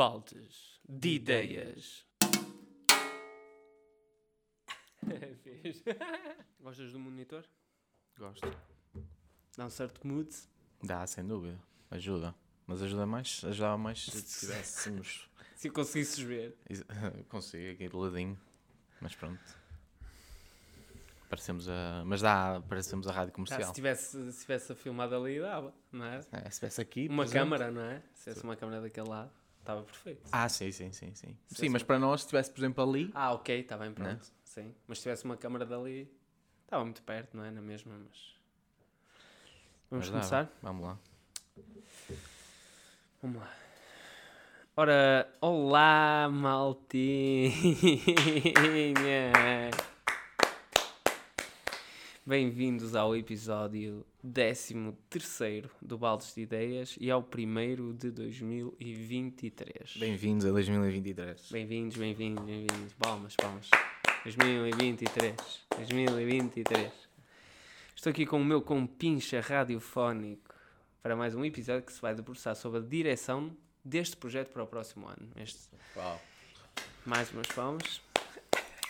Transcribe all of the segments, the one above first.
Baldes de ideias. Gostas do monitor? Gosto. Dá um certo mood. Dá, sem dúvida. Ajuda. Mas ajuda mais, ajudava mais se tivéssemos. Se conseguisses ver. Consigo aqui do ladinho. Mas pronto. Parecemos a. Mas dá, parecemos a rádio comercial. se, tivesse, se tivesse filmado ali, dava, não é? É, se tivesse aqui. Uma câmara, não é? Se tivesse uma câmara daquele lado, estava perfeito. Ah, sim, sim, sim, sim. Sim, mas para nós, se tivesse, por exemplo, ali. Ah, ok, está bem, pronto. Né? Sim. Mas se tivesse uma câmara dali, estava muito perto, não é? Na mesma, mas. Vamos mas começar? Vamos lá. Vamos lá. Ora, olá, maltinha! Bem-vindos ao episódio 13 do Baldes de Ideias e ao primeiro de 2023. Bem-vindos a 2023. Bem-vindos, bem-vindos, bem-vindos. Palmas, palmas. 2023. 2023. Estou aqui com o meu compincha radiofónico para mais um episódio que se vai debruçar sobre a direção deste projeto para o próximo ano. Este, Uau. mais umas palmas.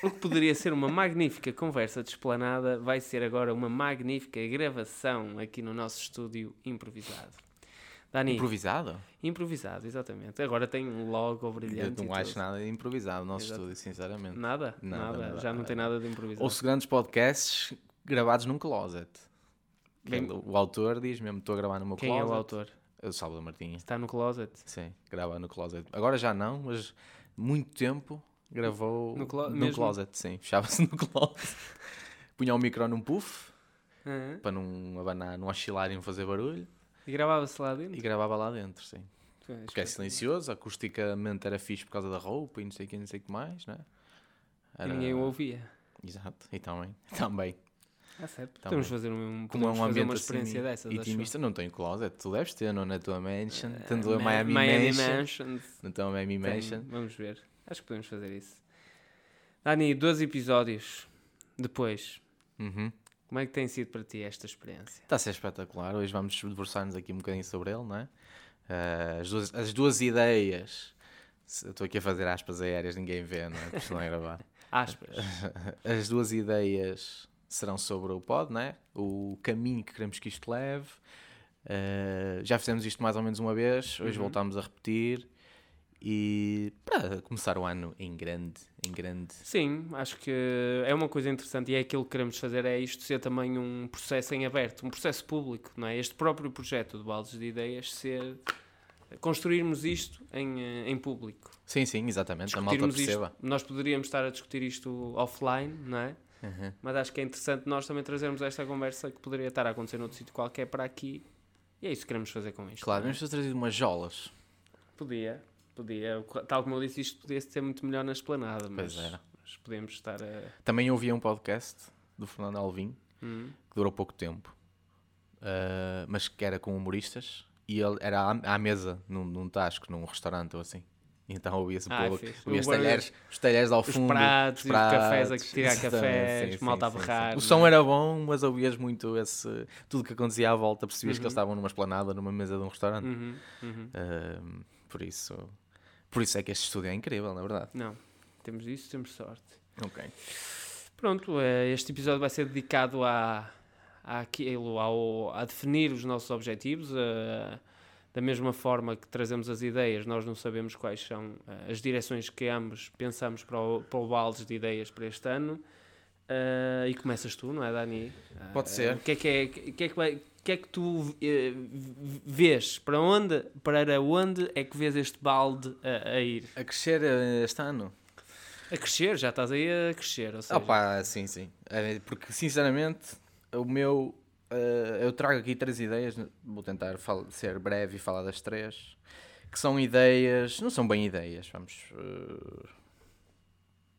O que poderia ser uma magnífica conversa de esplanada vai ser agora uma magnífica gravação aqui no nosso estúdio improvisado. Dani, Improvisado? improvisado, exatamente. Agora tem um logo Eu brilhante. e não acho tudo. nada de improvisado no nosso Exato. estúdio, sinceramente. Nada, Nada, nada, nada, já não tem nada de improvisado. Ouço grandes podcasts gravados num closet. Que Bem- ele- o autor diz mesmo: estou a gravar no meu Quem closet. é o autor? É o Salvador Martinha. Está no closet? Sim, grava no closet. Agora já não, mas muito tempo gravou No no, clo- mesmo? closet, sim. Fechava-se no closet. Punha o micro num puff Aham. para não abanar, não oscilar e não fazer barulho. E gravava-se lá dentro? E gravava lá dentro, sim. Pois, Porque é silencioso, acusticamente era fixe por causa da roupa e não sei o que, não sei que mais, né? E Era... ninguém o ouvia. Exato, e também. também. Ah, certo. Tá Podemos fazer, um, Como é um ambiente uma experiência assim dessas. intimista, não tenho closet. Tu deves ter, não na tua mansion. eu. Tanto a Ma- Miami, Miami Mansion. Mansions. Na tua Miami Mansion. Vamos ver. Acho que podemos fazer isso. Dani, dois episódios depois. Uhum. Como é que tem sido para ti esta experiência? Está a ser espetacular. Hoje vamos debruçar-nos aqui um bocadinho sobre ele, não é? Ah, as, duas, as duas ideias. Estou aqui a fazer aspas aéreas, ninguém vê, não é? Porque não é gravar. Aspas. As duas ideias serão sobre o pod, não é? O caminho que queremos que isto leve. Ah, já fizemos isto mais ou menos uma vez, hoje Uhum. voltamos a repetir. E para começar o ano em grande, em grande. Sim, acho que é uma coisa interessante e é aquilo que queremos fazer, é isto ser também um processo em aberto, um processo público, não é? Este próprio projeto de Baldes de Ideias ser... Construirmos isto em, eh, em público. Sim, sim, exatamente. A malta perceba. isto. Nós poderíamos estar a discutir isto offline, não é? Uhum. Mas acho que é interessante nós também trazermos esta conversa que poderia estar a acontecer noutro sítio qualquer para aqui. E é isso que queremos fazer com isto. Claro, é? vamos ter trazido umas jolas. Podia, podia. Tal como eu disse, isto podia ser muito melhor na esplanada, mas, mas podemos estar a. Também ouvi um podcast do Fernando Alvim, Hum. que durou pouco tempo, ah, mas que era com humoristas, e ele era à, à mesa, num, num tasco, num restaurante ou assim. Então ouvia-se um Ah, pouco, ouvia os talheres, os talheres ao Os fundo. pratos, e os cafés a que tirar exatamente, cafés, sim, sim, malta a sim, sim. berrar, O som é? era bom, mas ouvias muito esse, tudo que acontecia à volta, percebias que Uhum. eles estavam numa esplanada, numa mesa de um restaurante. Uhum, uhum. Ah, por isso, por isso é que este estúdio é incrível, na verdade. Não, temos isso, temos sorte. Ok. Pronto, eh, este episódio vai ser dedicado a, àquilo, ao, a definir os nossos objetivos. eh, da mesma forma que trazemos as ideias, nós não sabemos quais são eh, as direções que ambos pensamos para o, para o baldes de ideias para este ano. Eh, e começas tu, não é, Dani? Pode Eh, ser. O que é que, é, que, é que, vai- o que é que tu eh, vês? Para onde, para onde é que vês este balde a, a ir? A crescer eh, este ano? A crescer, já estás aí a crescer. Ou seja, Opa, sim, sim. É, Porque, sinceramente, o meu. eh, eu trago aqui três ideias, vou tentar ser breve e falar das três, que são ideias. Não são bem ideias, vamos. eh,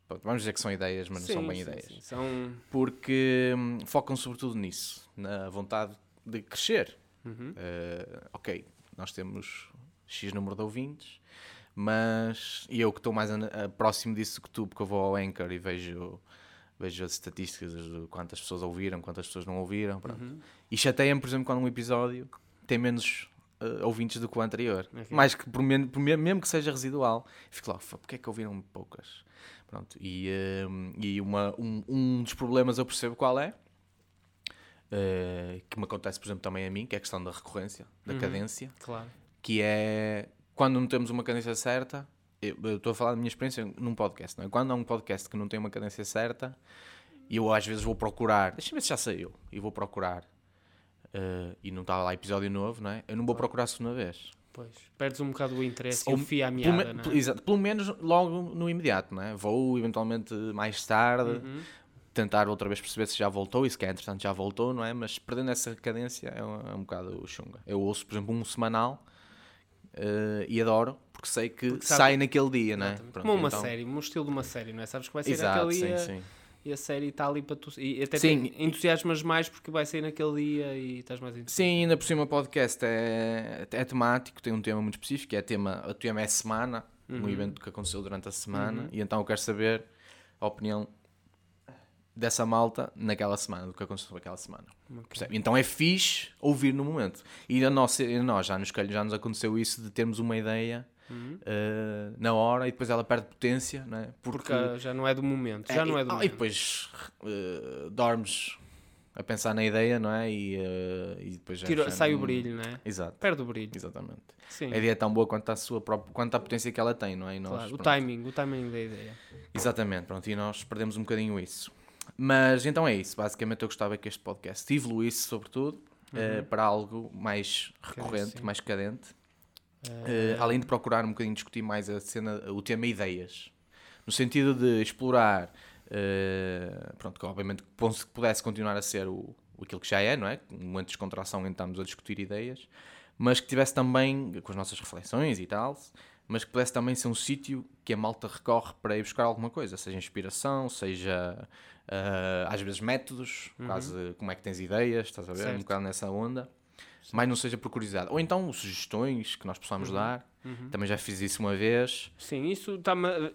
pronto, vamos dizer que são ideias, mas não são Sim, bem sim, ideias. sim. São. Porque hum, focam sobretudo nisso, na vontade de crescer. Uhum. Eh, ok, nós temos X número de ouvintes, mas e eu que estou mais a- a- próximo disso que tu, porque eu vou ao Anchor e vejo, vejo as estatísticas de quantas pessoas ouviram, quantas pessoas não ouviram. pronto. Uhum. E chateia-me, por exemplo, quando um episódio tem menos uh, ouvintes do que o anterior. Ok. Mais que, por men- por me- mesmo que seja residual, fico lá, "Fá, porque é que ouviram poucas? Pronto, e, um, e uma, um, um dos problemas eu percebo qual é, uh, que me acontece, por exemplo, também a mim, que é a questão da recorrência, da Uhum. cadência, Claro. que é quando não temos uma cadência certa, eu estou a falar da minha experiência num podcast, não é? Quando há um podcast que não tem uma cadência certa, eu às vezes vou procurar, deixa-me ver se já saiu, e vou procurar, eh, e não está lá episódio novo, não é? Eu não vou procurar a segunda vez. Pois. Perdes um bocado o interesse e Ou o fio à Pelo, me- meada, não é? exato, pelo menos logo no imediato, não é? Vou eventualmente mais tarde Uhum. Tentar outra vez perceber se já voltou, e se quer, entretanto já voltou, não é? Mas perdendo essa cadência é um, é um bocado chunga. Eu ouço, por exemplo, um semanal eh, e adoro, porque sei que Porque sabe- sai naquele dia, não é? Pronto, Como uma então- série, um estilo de uma série, não é? Sabes que vai ser Exato, naquele sim, dia sim. e a série está ali para tu. E até Sim. entusiasmas mais porque vai sair naquele dia e estás mais entusiasmado. Sim, ainda por cima o podcast é, é temático, tem um tema muito específico, é tema, o tema é semana, um Uhum. evento que aconteceu durante a semana, Uhum. e então eu quero saber a opinião dessa malta naquela semana, do que aconteceu naquela semana. Ok. Percebe? Então é fixe ouvir no momento. E a nós, a nós já, nos, já nos aconteceu isso de termos uma ideia Uhum. eh, na hora e depois ela perde potência, é? Porque ah, já não é do momento. Já não é do ah, momento. E depois eh, dormes a pensar na ideia, não é? E, eh, e depois já já sai o não- brilho, não é? Exato, Perde o brilho. exatamente. Sim. A ideia é tão boa quanto a sua própria, quanto a potência que ela tem, não é? E nós, Claro, o pronto. timing, o timing da ideia. Exatamente, pronto, e nós perdemos um bocadinho isso. Mas então é isso, basicamente eu gostava que este podcast evoluísse, sobretudo, eh, para algo mais recorrente, sim. mais cadente, Eh, além de procurar um bocadinho discutir mais a cena, o tema ideias, no sentido de explorar, eh, pronto, que obviamente que pudesse continuar a ser o, aquilo que já é, não é? Um momento de descontração em que estamos a discutir ideias, mas que tivesse também, com as nossas reflexões e tal, mas que pudesse também ser um sítio que a malta recorre para ir buscar alguma coisa, seja inspiração, seja eh, às vezes métodos, quase como é que tens ideias, estás a ver? Certo. Um bocado nessa onda. Mas não seja por curiosidade. Ou então sugestões que nós possamos dar. Também já fiz isso uma vez. Sim, isso está-me. a-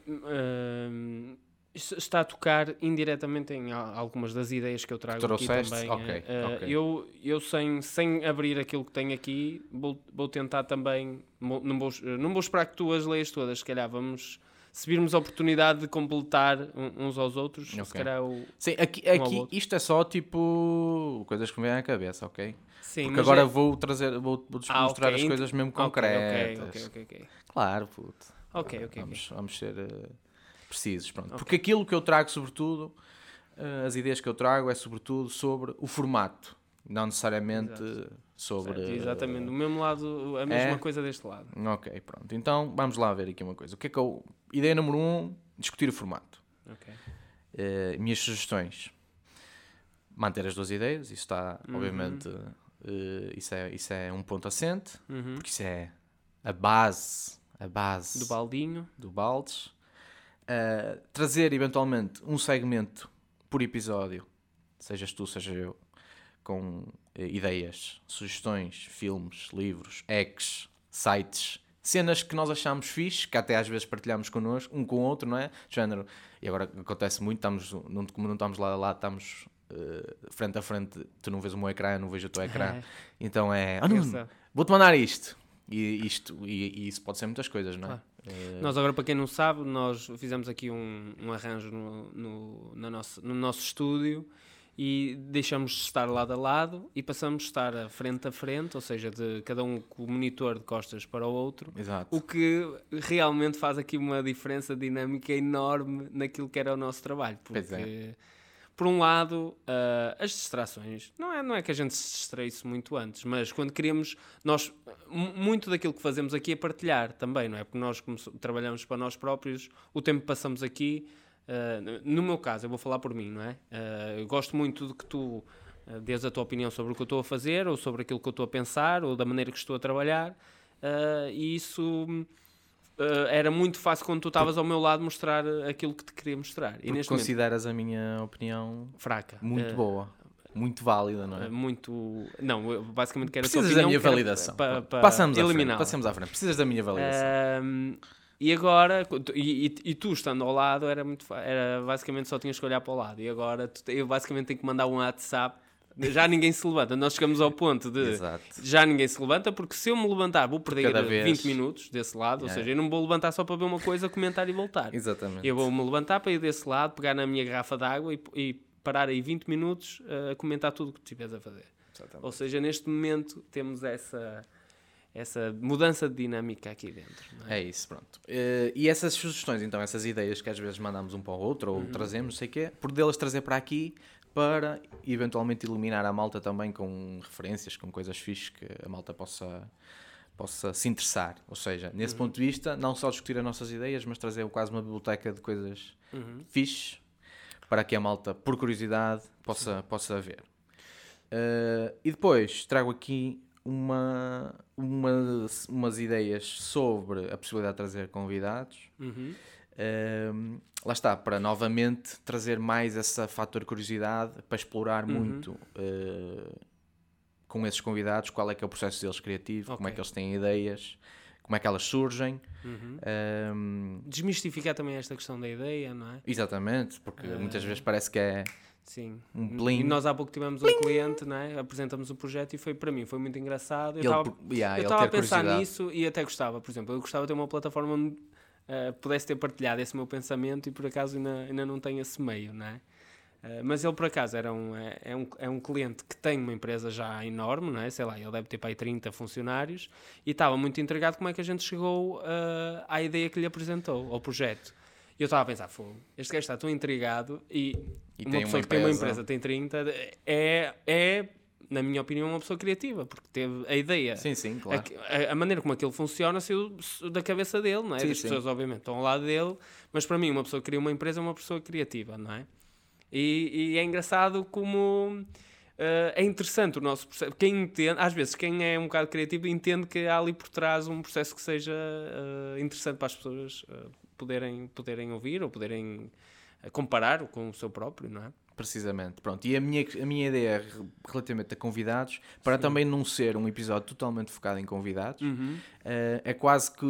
hum, isso está a tocar indiretamente em algumas das ideias que eu trago aqui trouxeste? também. Eh, eh, ok. Eu, eu sem, sem abrir aquilo que tenho aqui, vou, vou tentar também. Não vou, não vou esperar que tu as leias todas, se calhar vamos. Se virmos a oportunidade de completar uns aos outros, se Ok. calhar o. Sim, aqui, aqui isto é só tipo coisas que me vêm à cabeça, ok? Sim, Porque agora é- vou trazer, vou, vou Ah, mostrar ok, as coisas mesmo concretas. Ok, ok, ok. ok. Claro, puto. Ok, ok, vamos, vamos ser eh, precisos, pronto. Porque aquilo que eu trago, sobretudo, eh, as ideias que eu trago é sobretudo sobre o formato, não necessariamente sobre. Certo, exatamente, do mesmo lado, a mesma É? coisa deste lado. Ok, pronto. Então vamos lá ver aqui uma coisa. O que é que eu. Ideia número um: discutir o formato. Ok. Eh, minhas sugestões: manter as duas ideias. Isso está, Uhum. obviamente, eh, isso, é, isso é um ponto assente, Uhum. porque isso é a base, a base Do baldinho. do Baldes. Eh, trazer eventualmente um segmento por episódio, sejas tu, seja eu, com eh, ideias, sugestões, filmes, livros, ex, sites, cenas que nós achamos fixe, que até às vezes partilhamos connosco, um com o outro, não é? Género. E agora acontece muito, estamos, não, como não estamos lá a lá, estamos eh, frente a frente, tu não vês o meu ecrã, eu não vejo o teu ecrã. É. Então é, ah, Nuno, Engraçado. vou-te mandar isto. E, isto e, e isso pode ser muitas coisas, não é? Claro. Eh, Nós agora, para quem não sabe, nós fizemos aqui um, um arranjo no, no, na nosso, no nosso estúdio e deixamos de estar lado a lado e passamos a estar a frente a frente, ou seja, de cada um com o monitor de costas para o outro, Exato. o que realmente faz aqui uma diferença dinâmica enorme naquilo que era o nosso trabalho. Porque, Pois é. por um lado, ah, as distrações, não é, não é que a gente se distraísse muito antes, mas quando queríamos, nós, mu- muito daquilo que fazemos aqui é partilhar também, não é? Porque nós, trabalhamos para nós próprios, o tempo que passamos aqui, ah, no meu caso, eu vou falar por mim, não é? Ah, eu gosto muito de que tu ah, dês a tua opinião sobre o que eu estou a fazer, ou sobre aquilo que eu estou a pensar, ou da maneira que estou a trabalhar, e isso. era muito fácil quando tu estavas ao meu lado mostrar aquilo que te queria mostrar. E neste momento, consideras a minha opinião fraca. muito boa, muito válida, não é? Uh, muito. Não, eu basicamente quero Precisas a tua da opinião, minha que era validação. pa- Pronto. pa- passamos, à frente, passamos à frente. Precisas da minha validação. E agora, e, e- e tu estando ao lado, era muito era basicamente só tinhas que olhar para o lado. E agora tu eu basicamente tenho que mandar um WhatsApp Já ninguém se levanta. Nós chegamos ao ponto de Exato. já ninguém se levanta, porque se eu me levantar, vou perder Cada 20 vez. minutos desse lado. Ou Yeah. seja, eu não vou levantar só para ver uma coisa, comentar e voltar. Exatamente. Eu vou me levantar para ir desse lado, pegar na minha garrafa de água e, e parar aí 20 minutos eh, a comentar tudo o que estiveres a fazer. Exatamente. Ou seja, neste momento temos essa, essa mudança de dinâmica aqui dentro. é? É isso, pronto. Eh, e essas sugestões, então, essas ideias que às vezes mandamos um para o outro Uhum. ou trazemos, não sei o quê, por delas trazer para aqui para eventualmente iluminar a malta também com referências, com coisas fixes que a malta possa, possa se interessar. Ou seja, nesse Uhum. ponto de vista, não só discutir as nossas ideias, mas trazer quase uma biblioteca de coisas Uhum. fixes para que a malta, por curiosidade, possa, possa ver. Eh, e depois trago aqui uma, umas, umas ideias sobre a possibilidade de trazer convidados. Uhum. Lá está, para novamente trazer mais esse fator curiosidade para explorar Uhum. muito eh, com esses convidados qual é que é o processo deles criativo, como é que eles têm ideias, como é que elas surgem. Uhum. Ehm, Desmistificar também esta questão da ideia, não é? exatamente, porque muitas vezes parece que é Sim. um E plim. nós há pouco tivemos um cliente, não é? apresentamos o projeto e foi para mim, foi muito engraçado. Eu estava yeah, a pensar nisso e até gostava, por exemplo, eu gostava de ter uma plataforma onde eh, pudesse ter partilhado esse meu pensamento e por acaso ainda, ainda não tenho esse meio, não é? Eh, mas ele por acaso era um, é, é um, é um cliente que tem uma empresa já enorme, não é? Sei lá, ele deve ter para aí 30 funcionários e estava muito intrigado como é que a gente chegou eh, à ideia que lhe apresentou, ao projeto. E eu estava a pensar, fogo, este gajo está tão intrigado e, E uma tem pessoa uma que tem uma empresa. tem 30 é, é, na minha opinião, uma pessoa criativa, porque teve a ideia. Sim, sim, claro. A, a- maneira como aquilo funciona saiu da cabeça dele, não é? Sim, As sim. pessoas, obviamente, estão ao lado dele, mas para mim, uma pessoa que cria uma empresa é uma pessoa criativa, não é? E, e é engraçado como eh, é interessante o nosso processo. Quem entende, às vezes, quem é um bocado criativo entende que há ali por trás um processo que seja eh, interessante para as pessoas eh, poderem, poderem ouvir ou poderem eh, comparar com o seu próprio, não é? Precisamente, pronto. E a minha, a minha ideia re- relativamente a convidados, para também não ser um episódio totalmente focado em convidados, Uhum. eh, é quase que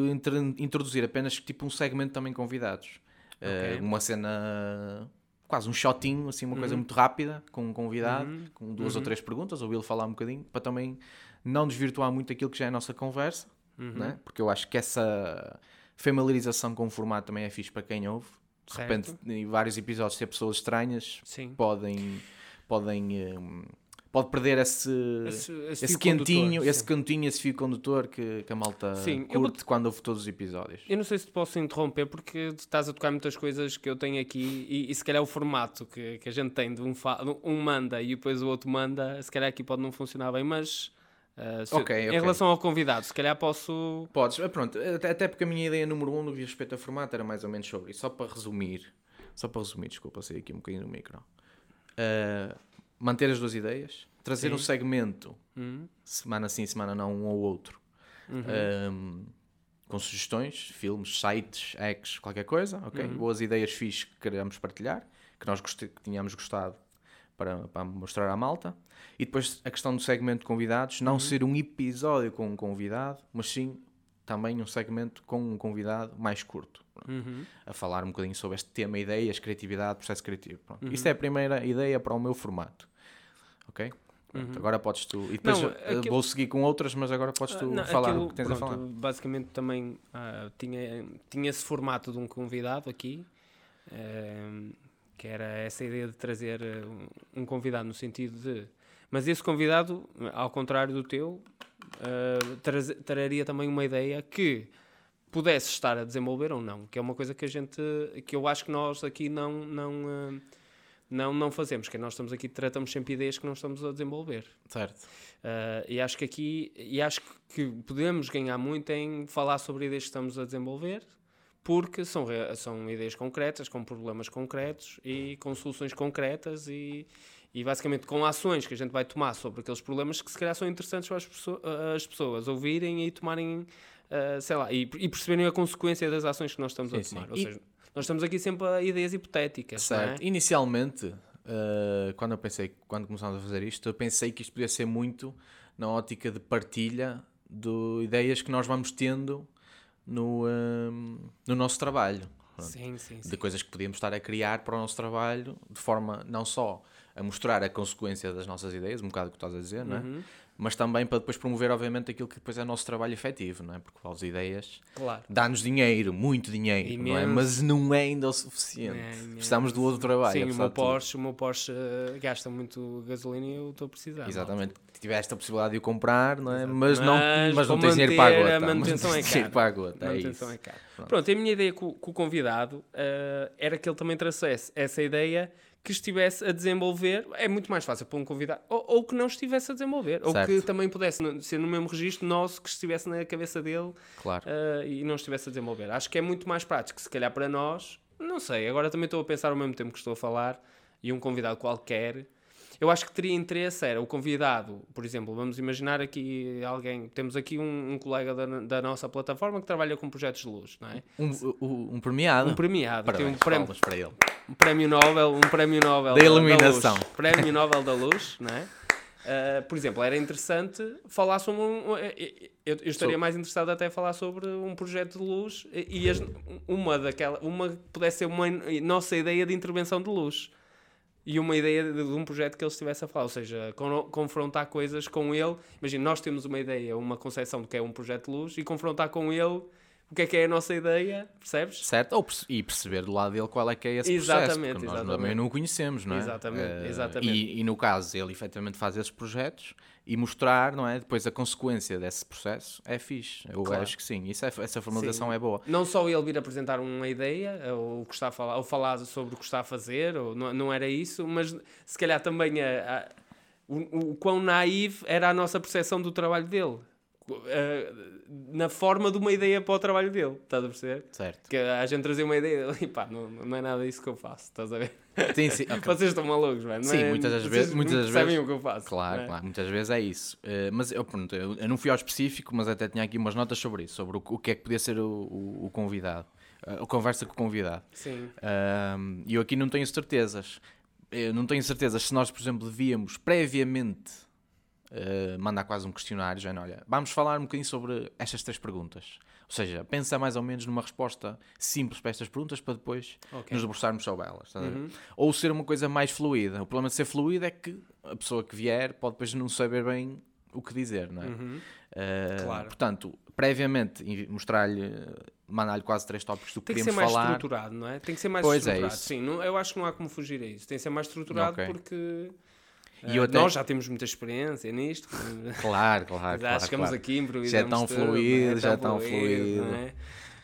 introduzir apenas tipo um segmento também convidados. Eh, Ok. Uma cena, quase um shotinho, assim, uma coisa muito rápida, com um convidado, Uhum. com duas ou três perguntas, ou ele falar um bocadinho, para também não desvirtuar muito aquilo que já é a nossa conversa, Uhum. né? porque eu acho que essa familiarização com o formato também é fixe para quem ouve. De Certo. repente, em vários episódios, ter pessoas estranhas Sim. podem podem hum, pode perder esse Esse- esse, esse cantinho esse cantinho esse fio condutor que, que a malta Sim, eu curte quando ouve todos os episódios Eu não sei se te posso interromper porque estás a tocar muitas coisas que eu tenho aqui e, e se calhar o formato que, que a gente tem de um, um manda e depois o outro manda, se calhar aqui pode não funcionar bem, mas ah, se- Ok, em ok. relação ao convidado, se calhar posso. podes ah, pronto até, até porque a minha ideia número um no que respeito a formato era mais ou menos sobre isso só para resumir só para resumir desculpa sair aqui um bocadinho do micro Ah, manter as duas ideias trazer Sim. um segmento Hum, semana sim semana não um ou outro uhum. um, com sugestões, filmes, sites, hacks, qualquer coisa, ok? Uhum. Boas ideias fixes que queremos partilhar, que nós que tínhamos gostado para, para mostrar à malta. E depois a questão do segmento de convidados, Uhum. não ser um episódio com um convidado, mas sim também um segmento com um convidado mais curto. Uhum. A falar um bocadinho sobre este tema, ideias, criatividade, processo criativo. Pronto. Uhum. Isto é a primeira ideia para o meu formato. Ok? Pronto, Agora podes tu. E depois Uhum. Não, eh, aquilo- vou seguir com outras, mas agora podes tu Ah, não, falar aquilo, o que tens pronto, a falar. Basicamente também ah, tinha, tinha esse formato de um convidado aqui, ehm, que era essa ideia de trazer eh, um, convidado no sentido de. Mas esse convidado, ao contrário do teu, traz- traria também uma ideia que pudesse estar a desenvolver ou não, que é uma coisa que a gente, que eu acho que nós aqui não, não, ah, não, não fazemos, que é nós estamos aqui, tratamos sempre ideias que não estamos a desenvolver. Certo. Uh, e acho que aqui e acho que podemos ganhar muito em falar sobre ideias que estamos a desenvolver porque são, são ideias concretas, com problemas concretos e com soluções concretas e, e basicamente com ações que a gente vai tomar sobre aqueles problemas que se calhar são interessantes para as, pesso- as pessoas ouvirem e tomarem, uh, sei lá, e, e perceberem a consequência das ações que nós estamos a Sim, tomar. sim. Ou E- seja, nós estamos aqui sempre a ideias hipotéticas, não é? Certo. Inicialmente, eh, quando eu pensei, quando começámos a fazer isto, eu pensei que isto podia ser muito na ótica de partilha de ideias que nós vamos tendo no, ehm, no nosso trabalho. Sim, sim, sim. De coisas que podíamos estar a criar para o nosso trabalho, de forma não só a mostrar a consequência das nossas ideias, um bocado o que estás a dizer, não é? Mas também para depois promover, obviamente, aquilo que depois é o nosso trabalho efetivo, não é? Porque as ideias Claro. dá-nos dinheiro, muito dinheiro, não é? Mas não é ainda o suficiente. É. Precisamos do outro trabalho. Sim, o meu. Porsche, o meu Porsche eh, gasta muito gasolina e eu estou a precisar. Exatamente. Tiveste a possibilidade de o comprar, não é? Exato. Mas, não, Mas mas não tens dinheiro para a a gota. manutenção mas é tens dinheiro caro. para a gota. É Manutenção isso. é caro. Pronto. Pronto, a minha ideia com, com o convidado eh, era que ele também trouxesse essa ideia que estivesse a desenvolver. É muito mais fácil para um convidado, ou, ou que não estivesse a desenvolver, ou Certo. que também pudesse ser no mesmo registro nosso que estivesse na cabeça dele Claro. eh, e não estivesse a desenvolver. Acho que é muito mais prático, se calhar para nós, não sei, agora também estou a pensar ao mesmo tempo que estou a falar e um convidado qualquer. Eu acho que teria interesse era o convidado, por exemplo, vamos imaginar aqui alguém, temos aqui um, um colega da, da nossa plataforma que trabalha com projetos de luz, não é? Um, um, um premiado. Um premiado, tem um Parabéns, prémio, para ele. um prémio Nobel, um prémio Nobel Da iluminação. luz. prémio Nobel da luz, não é? Uh, por exemplo, era interessante falar sobre um. um- Eu, eu estaria Sobre- mais interessado até a falar sobre um projeto de luz e e as- uma daquela, uma que pudesse ser uma nossa ideia de intervenção de luz e uma ideia de, de um projeto que ele estivesse a falar, ou seja, con- confrontar coisas com ele. Imagina, nós temos uma ideia, uma concepção do que é um projeto de luz e confrontar com ele o que é que é a nossa ideia, percebes? Certo? Ou e perceber do lado dele qual é que é esse Exatamente, processo. Porque nós exatamente. também não o conhecemos, não é? Exatamente, Eh, exatamente. E, e no caso, ele efetivamente faz esses projetos e mostrar, não é? Depois a consequência desse processo é fixe. Eu Claro. acho que sim. Isso é, essa formalização Sim. é boa. Não só ele vir apresentar uma ideia, ou, o que está a falar, ou falar sobre o que está a fazer, ou não, não era isso, mas se calhar também a, a- o, o quão naive era a nossa percepção do trabalho dele. Eh, na forma de uma ideia para o trabalho dele, estás a perceber? Certo. Que a gente trazia uma ideia e pá, não, não é nada isso que eu faço, estás a ver? Sim, sim. ok. Vocês estão malucos, não Sim, é- muitas das vezes- muitas das percebem vezes- o que eu faço. Claro, é? claro, muitas vezes é isso. Eh, mas eu, pronto, eu, eu não fui ao específico, mas até tinha aqui umas notas sobre isso, sobre o, o que é que podia ser o, o, o convidado, Eh, a conversa com o convidado. Sim. E eu aqui não tenho certezas. Eu não tenho certezas se nós, por exemplo, devíamos previamente eh, mandar quase um questionário, já olha, vamos falar um bocadinho sobre estas três perguntas. Ou seja, pensa mais ou menos numa resposta simples para estas perguntas para depois Ok. nos debruçarmos sobre elas. ver? Uhum. Ou ser uma coisa mais fluida. O problema de ser fluida é que a pessoa que vier pode depois não saber bem o que dizer, não é? Uhum. Eh, Claro. Portanto, previamente mostrar-lhe, mandar-lhe quase três tópicos do que Tem que ser queríamos mais falar. estruturado, não é? Tem que ser mais Pois é estruturado. isso. Sim, não- eu acho que não há como fugir a isso. Tem que ser mais estruturado Ok. porque E eh, até- nós já temos muita experiência nisto. Claro, claro, já claro. chegamos claro. aqui, improvisamos Já é tão tudo, não fluido, já é tão não fluido. é?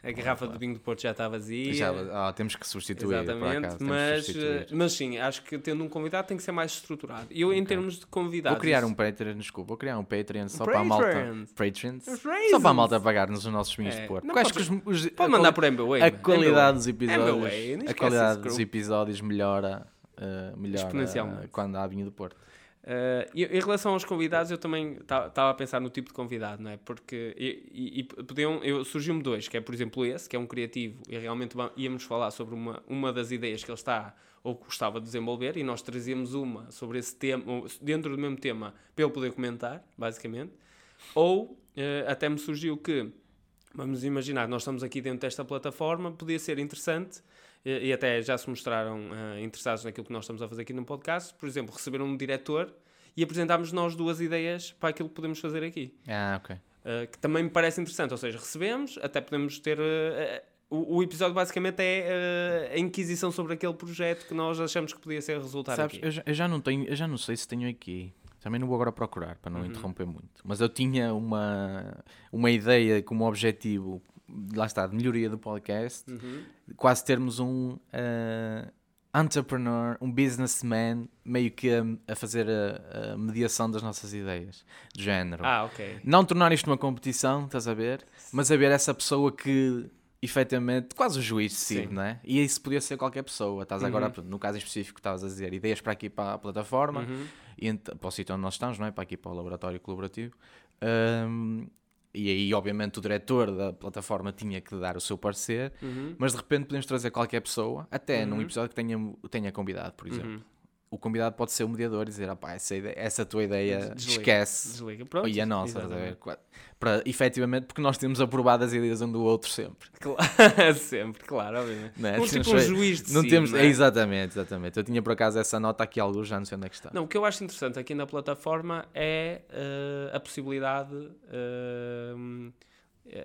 A garrafa de vinho do Porto já está vazia. Já, ah, temos que substituir, Exatamente, acaso. mas, substituir. eh, mas sim, acho que tendo um convidado tem que ser mais estruturado. Eu, em termos de convidados. Vou criar um Patreon, desculpa, vou criar um Patreon só para a malta. Os Só para a malta pagar-nos os nossos vinhos É, de Porto. não pode- que os, os- Pode a mandar por MBWay. A qualidade dos episódios, não a qualidade dos episódios melhora, eh, melhora Exponencialmente. quando há vinho do Porto. Uh, e em relação aos convidados, eu também estava a pensar no tipo de convidado, não é? Porque e, e- podiam, eu, surgiu-me dois, que é, por exemplo, esse, que é um criativo, e realmente íamos falar sobre uma, uma das ideias que ele está ou gostava de desenvolver, e nós trazíamos uma sobre esse tema, dentro do mesmo tema, para ele poder comentar, basicamente. Ou eh, até me surgiu que, vamos imaginar, nós estamos aqui dentro desta plataforma, podia ser interessante, e, e até já se mostraram eh, interessados naquilo que nós estamos a fazer aqui no podcast, por exemplo, receber um diretor e apresentarmos nós duas ideias para aquilo que podemos fazer aqui. Ah, ok. Uh, que também me parece interessante, ou seja, recebemos, até podemos ter. uh, uh, o, o episódio basicamente é uh, a inquisição sobre aquele projeto que nós achamos que podia ser resultado Sabes, aqui. eu já, eu já não tenho, eu já não sei se tenho aqui. Também não vou agora procurar para não Uhum. interromper muito. Mas eu tinha uma, uma ideia como objetivo, lá está, de melhoria do podcast, Uhum. quase termos um eh, entrepreneur, um businessman, meio que a, a fazer a, a mediação das nossas ideias, do género. Ah, ok. Não tornar isto uma competição, estás a ver? Mas haver essa pessoa que efetivamente, quase o juiz decide, Sim. não é? E isso podia ser qualquer pessoa. Estás agora, Uhum. no caso em específico, estavas a dizer ideias para aqui para a plataforma, Uhum. E para o sítio onde nós estamos, não é? Para aqui para o laboratório colaborativo. Ahm, e aí, obviamente, o diretor da plataforma tinha que dar o seu parecer, Uhum. mas de repente podemos trazer qualquer pessoa, até num Uhum. episódio que tenha, tenha convidado, por exemplo. Uhum. O convidado pode ser o mediador e dizer, ah, pá, essa, ideia, essa tua ideia Desliga, esquece. Desliga. Pronto. E a nossa, para, efetivamente, porque nós temos aprovado as ideias um do outro sempre. Claro, sempre, claro, obviamente. Não é? Um tipo um juiz de Não si, temos, é, exatamente, exatamente. Eu tinha por acaso essa nota aqui, alguns já não sei onde é que está. Não, o que eu acho interessante aqui na plataforma é eh, a possibilidade, eh,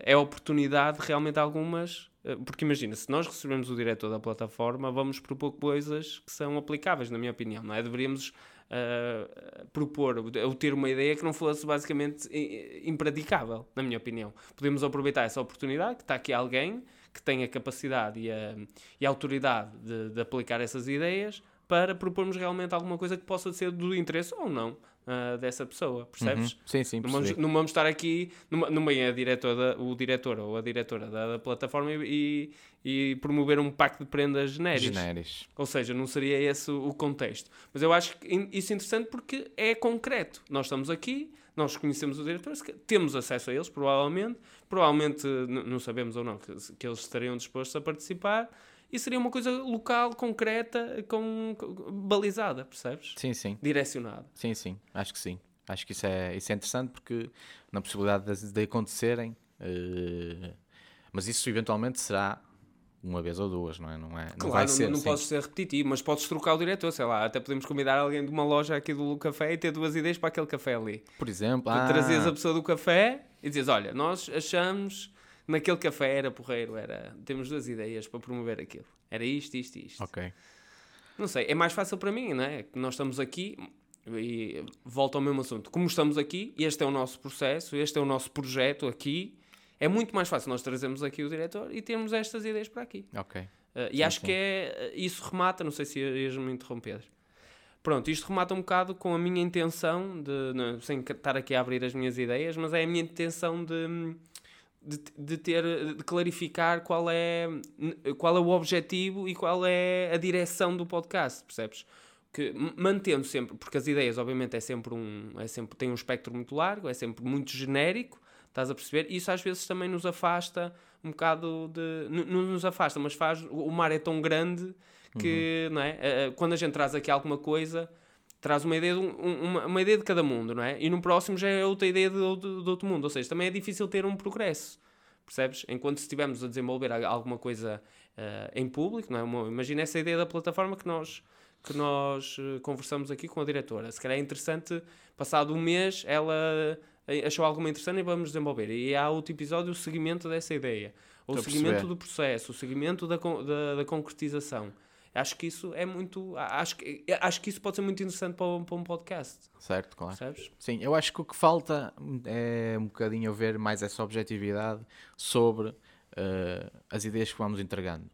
é a oportunidade de realmente algumas. Eh, porque imagina, se nós recebemos o diretor da plataforma, vamos propor coisas que são aplicáveis, na minha opinião, não é? Deveríamos eh, propor ou ter uma ideia que não fosse basicamente i- impraticável, na minha opinião. Podemos aproveitar essa oportunidade, que está aqui alguém que tem a capacidade e a, e a autoridade de, de aplicar essas ideias para propormos realmente alguma coisa que possa ser do interesse ou não ah, dessa pessoa, percebes? Uhum. Sim, sim, Não vamos, não vamos estar aqui, numa, numa é a diretora, o diretor ou a diretora da, da plataforma e, e promover um pacto de prendas genéricos. Genéricos. Ou seja, não seria esse o contexto. Mas eu acho isso é interessante porque é concreto. Nós estamos aqui, nós conhecemos os diretores, temos acesso a eles, provavelmente. Provavelmente, não sabemos ou não, que, que eles estariam dispostos a participar. E seria uma coisa local, concreta, com, com- balizada, percebes? Sim, sim. Direcionada. Sim, sim. Acho que sim. Acho que isso é, isso é interessante porque na possibilidade de, de acontecerem, eh, mas isso eventualmente será uma vez ou duas, não é? Não, é, não Claro, vai ser. não sim. podes ser repetitivo, mas podes trocar o diretor, sei lá. Até podemos convidar alguém de uma loja aqui do café e ter duas ideias para aquele café ali. Por exemplo, Tu ah, trazias a pessoa do café e dizias: Olha, nós achamos naquele café era porreiro, era, temos duas ideias para promover aquilo. Era isto, isto e isto. Ok. Não sei, é mais fácil para mim, não é? Nós estamos aqui e volta ao mesmo assunto. Como estamos aqui, este é o nosso processo, este é o nosso projeto aqui. É muito mais fácil nós trazermos aqui o diretor e termos estas ideias para aqui. Ok. Uh, e Sim, acho sim. que é. Isso remata, não sei se ias-me interromper. Pronto, isto remata um bocado com a minha intenção, de, não- sem estar aqui a abrir as minhas ideias, mas é a minha intenção de, de, de ter, de clarificar qual é, qual é o objetivo e qual é a direção do podcast, percebes? Que mantendo sempre, porque as ideias, obviamente, é sempre um, é sempre, tem um espectro muito largo, é sempre muito genérico, estás a perceber? E isso às vezes também nos afasta um bocado de. Não nos afasta, mas faz. O mar é tão grande que, não é? Eh, eh, Quando a gente traz aqui alguma coisa, traz uma ideia de, um- um- uma, uma ideia de cada mundo, não é? E no próximo já é outra ideia de, outro- de outro mundo. Ou seja, também é difícil ter um progresso. Percebes? Enquanto estivermos a desenvolver alguma coisa eh, em público, não é? Imagina essa ideia da plataforma que nós, que nós eh, conversamos aqui com a diretora. Se calhar é interessante, passado um mês, ela eh, achou alguma interessante e vamos desenvolver. E há outro episódio, o seguimento dessa ideia. Ou o seguimento do processo, o seguimento da, da, da concretização. Acho que isso é muito. Acho que, acho que isso pode ser muito interessante para um, para um podcast. Certo, claro. Percebes? Sim, eu acho que o que falta é um bocadinho ver mais essa objetividade sobre eh, as ideias que vamos entregando.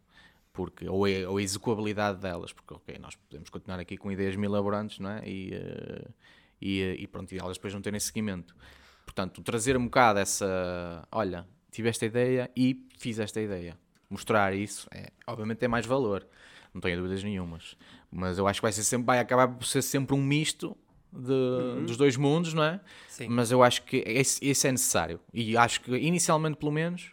Porque, ou, a, ou a execuabilidade delas, porque ok, nós podemos continuar aqui com ideias milaborantes, não é? E, eh, e, e pronto, e elas depois não terem seguimento. Portanto, trazer um bocado essa, olha, tive esta ideia e fiz esta ideia. Mostrar isso, é, obviamente tem mais valor, não tenho dúvidas nenhumas. Mas eu acho que vai, ser sempre, vai acabar por ser sempre um misto de- dos dois mundos, não é? Sim. Mas eu acho que esse, esse é necessário. E acho que, inicialmente, pelo menos,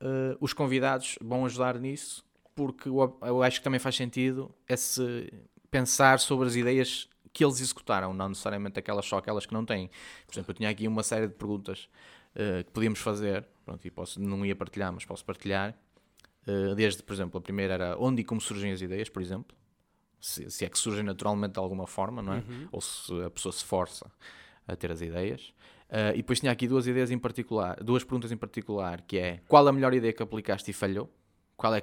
eh, os convidados vão ajudar nisso, porque eu, eu acho que também faz sentido esse pensar sobre as ideias que eles executaram, não necessariamente aquelas só aquelas que não têm. Por exemplo, eu tinha aqui uma série de perguntas eh, que podíamos fazer, pronto, e posso, não ia partilhar, mas posso partilhar. Eh, desde, por exemplo, a primeira era onde e como surgem as ideias, por exemplo. Se, se é que surgem naturalmente de alguma forma, não é? Ou se a pessoa se força a ter as ideias. Eh, e depois tinha aqui duas ideias em particular, duas perguntas em particular, que é qual a melhor ideia que aplicaste e falhou? Qual é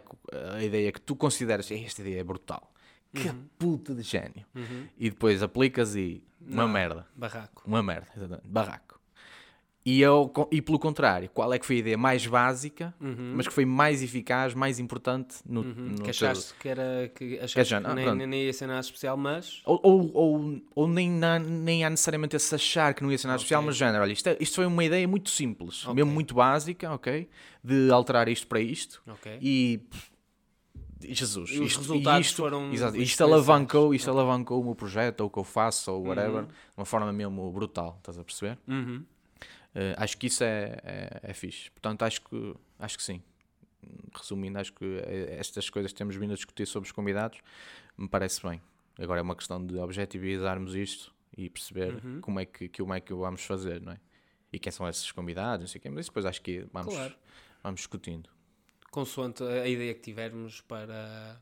a ideia que tu consideras, "Ei, esta ideia é brutal? Que puta de gênio. E depois aplicas e uma Não. merda. Barraco. Uma merda, exatamente. Barraco. E, eu, e pelo contrário, qual é que foi a ideia mais básica, mas que foi mais eficaz, mais importante no, no Uhum. Que teu- achaste que era. Que achaste já- que ah, nem, nem, nem ia ser nada especial, mas. Ou, ou, ou, ou nem, na- nem há necessariamente esse achar que não ia ser nada especial, Ok. mas género, olha, isto, é- isto foi uma ideia muito simples, Ok. mesmo muito básica, ok? De alterar isto para isto Ok. e Jesus, E os isto, resultados isto, foram exato, isto alavancou, isto alavancou o meu projeto, ou o que eu faço, ou whatever, Uhum. de uma forma mesmo brutal, estás a perceber? Uhum. Eh, acho que isso é, é, é fixe. Portanto, acho que, acho que sim. Resumindo, acho que eh, estas coisas que temos vindo a discutir sobre os convidados me parece bem. Agora é uma questão de objetivizarmos isto e perceber Uhum. como, é que, como é que vamos fazer, não é? E quem são esses convidados, não sei o quê, mas isso depois acho que vamos, Claro. vamos discutindo. consoante a ideia que tivermos para,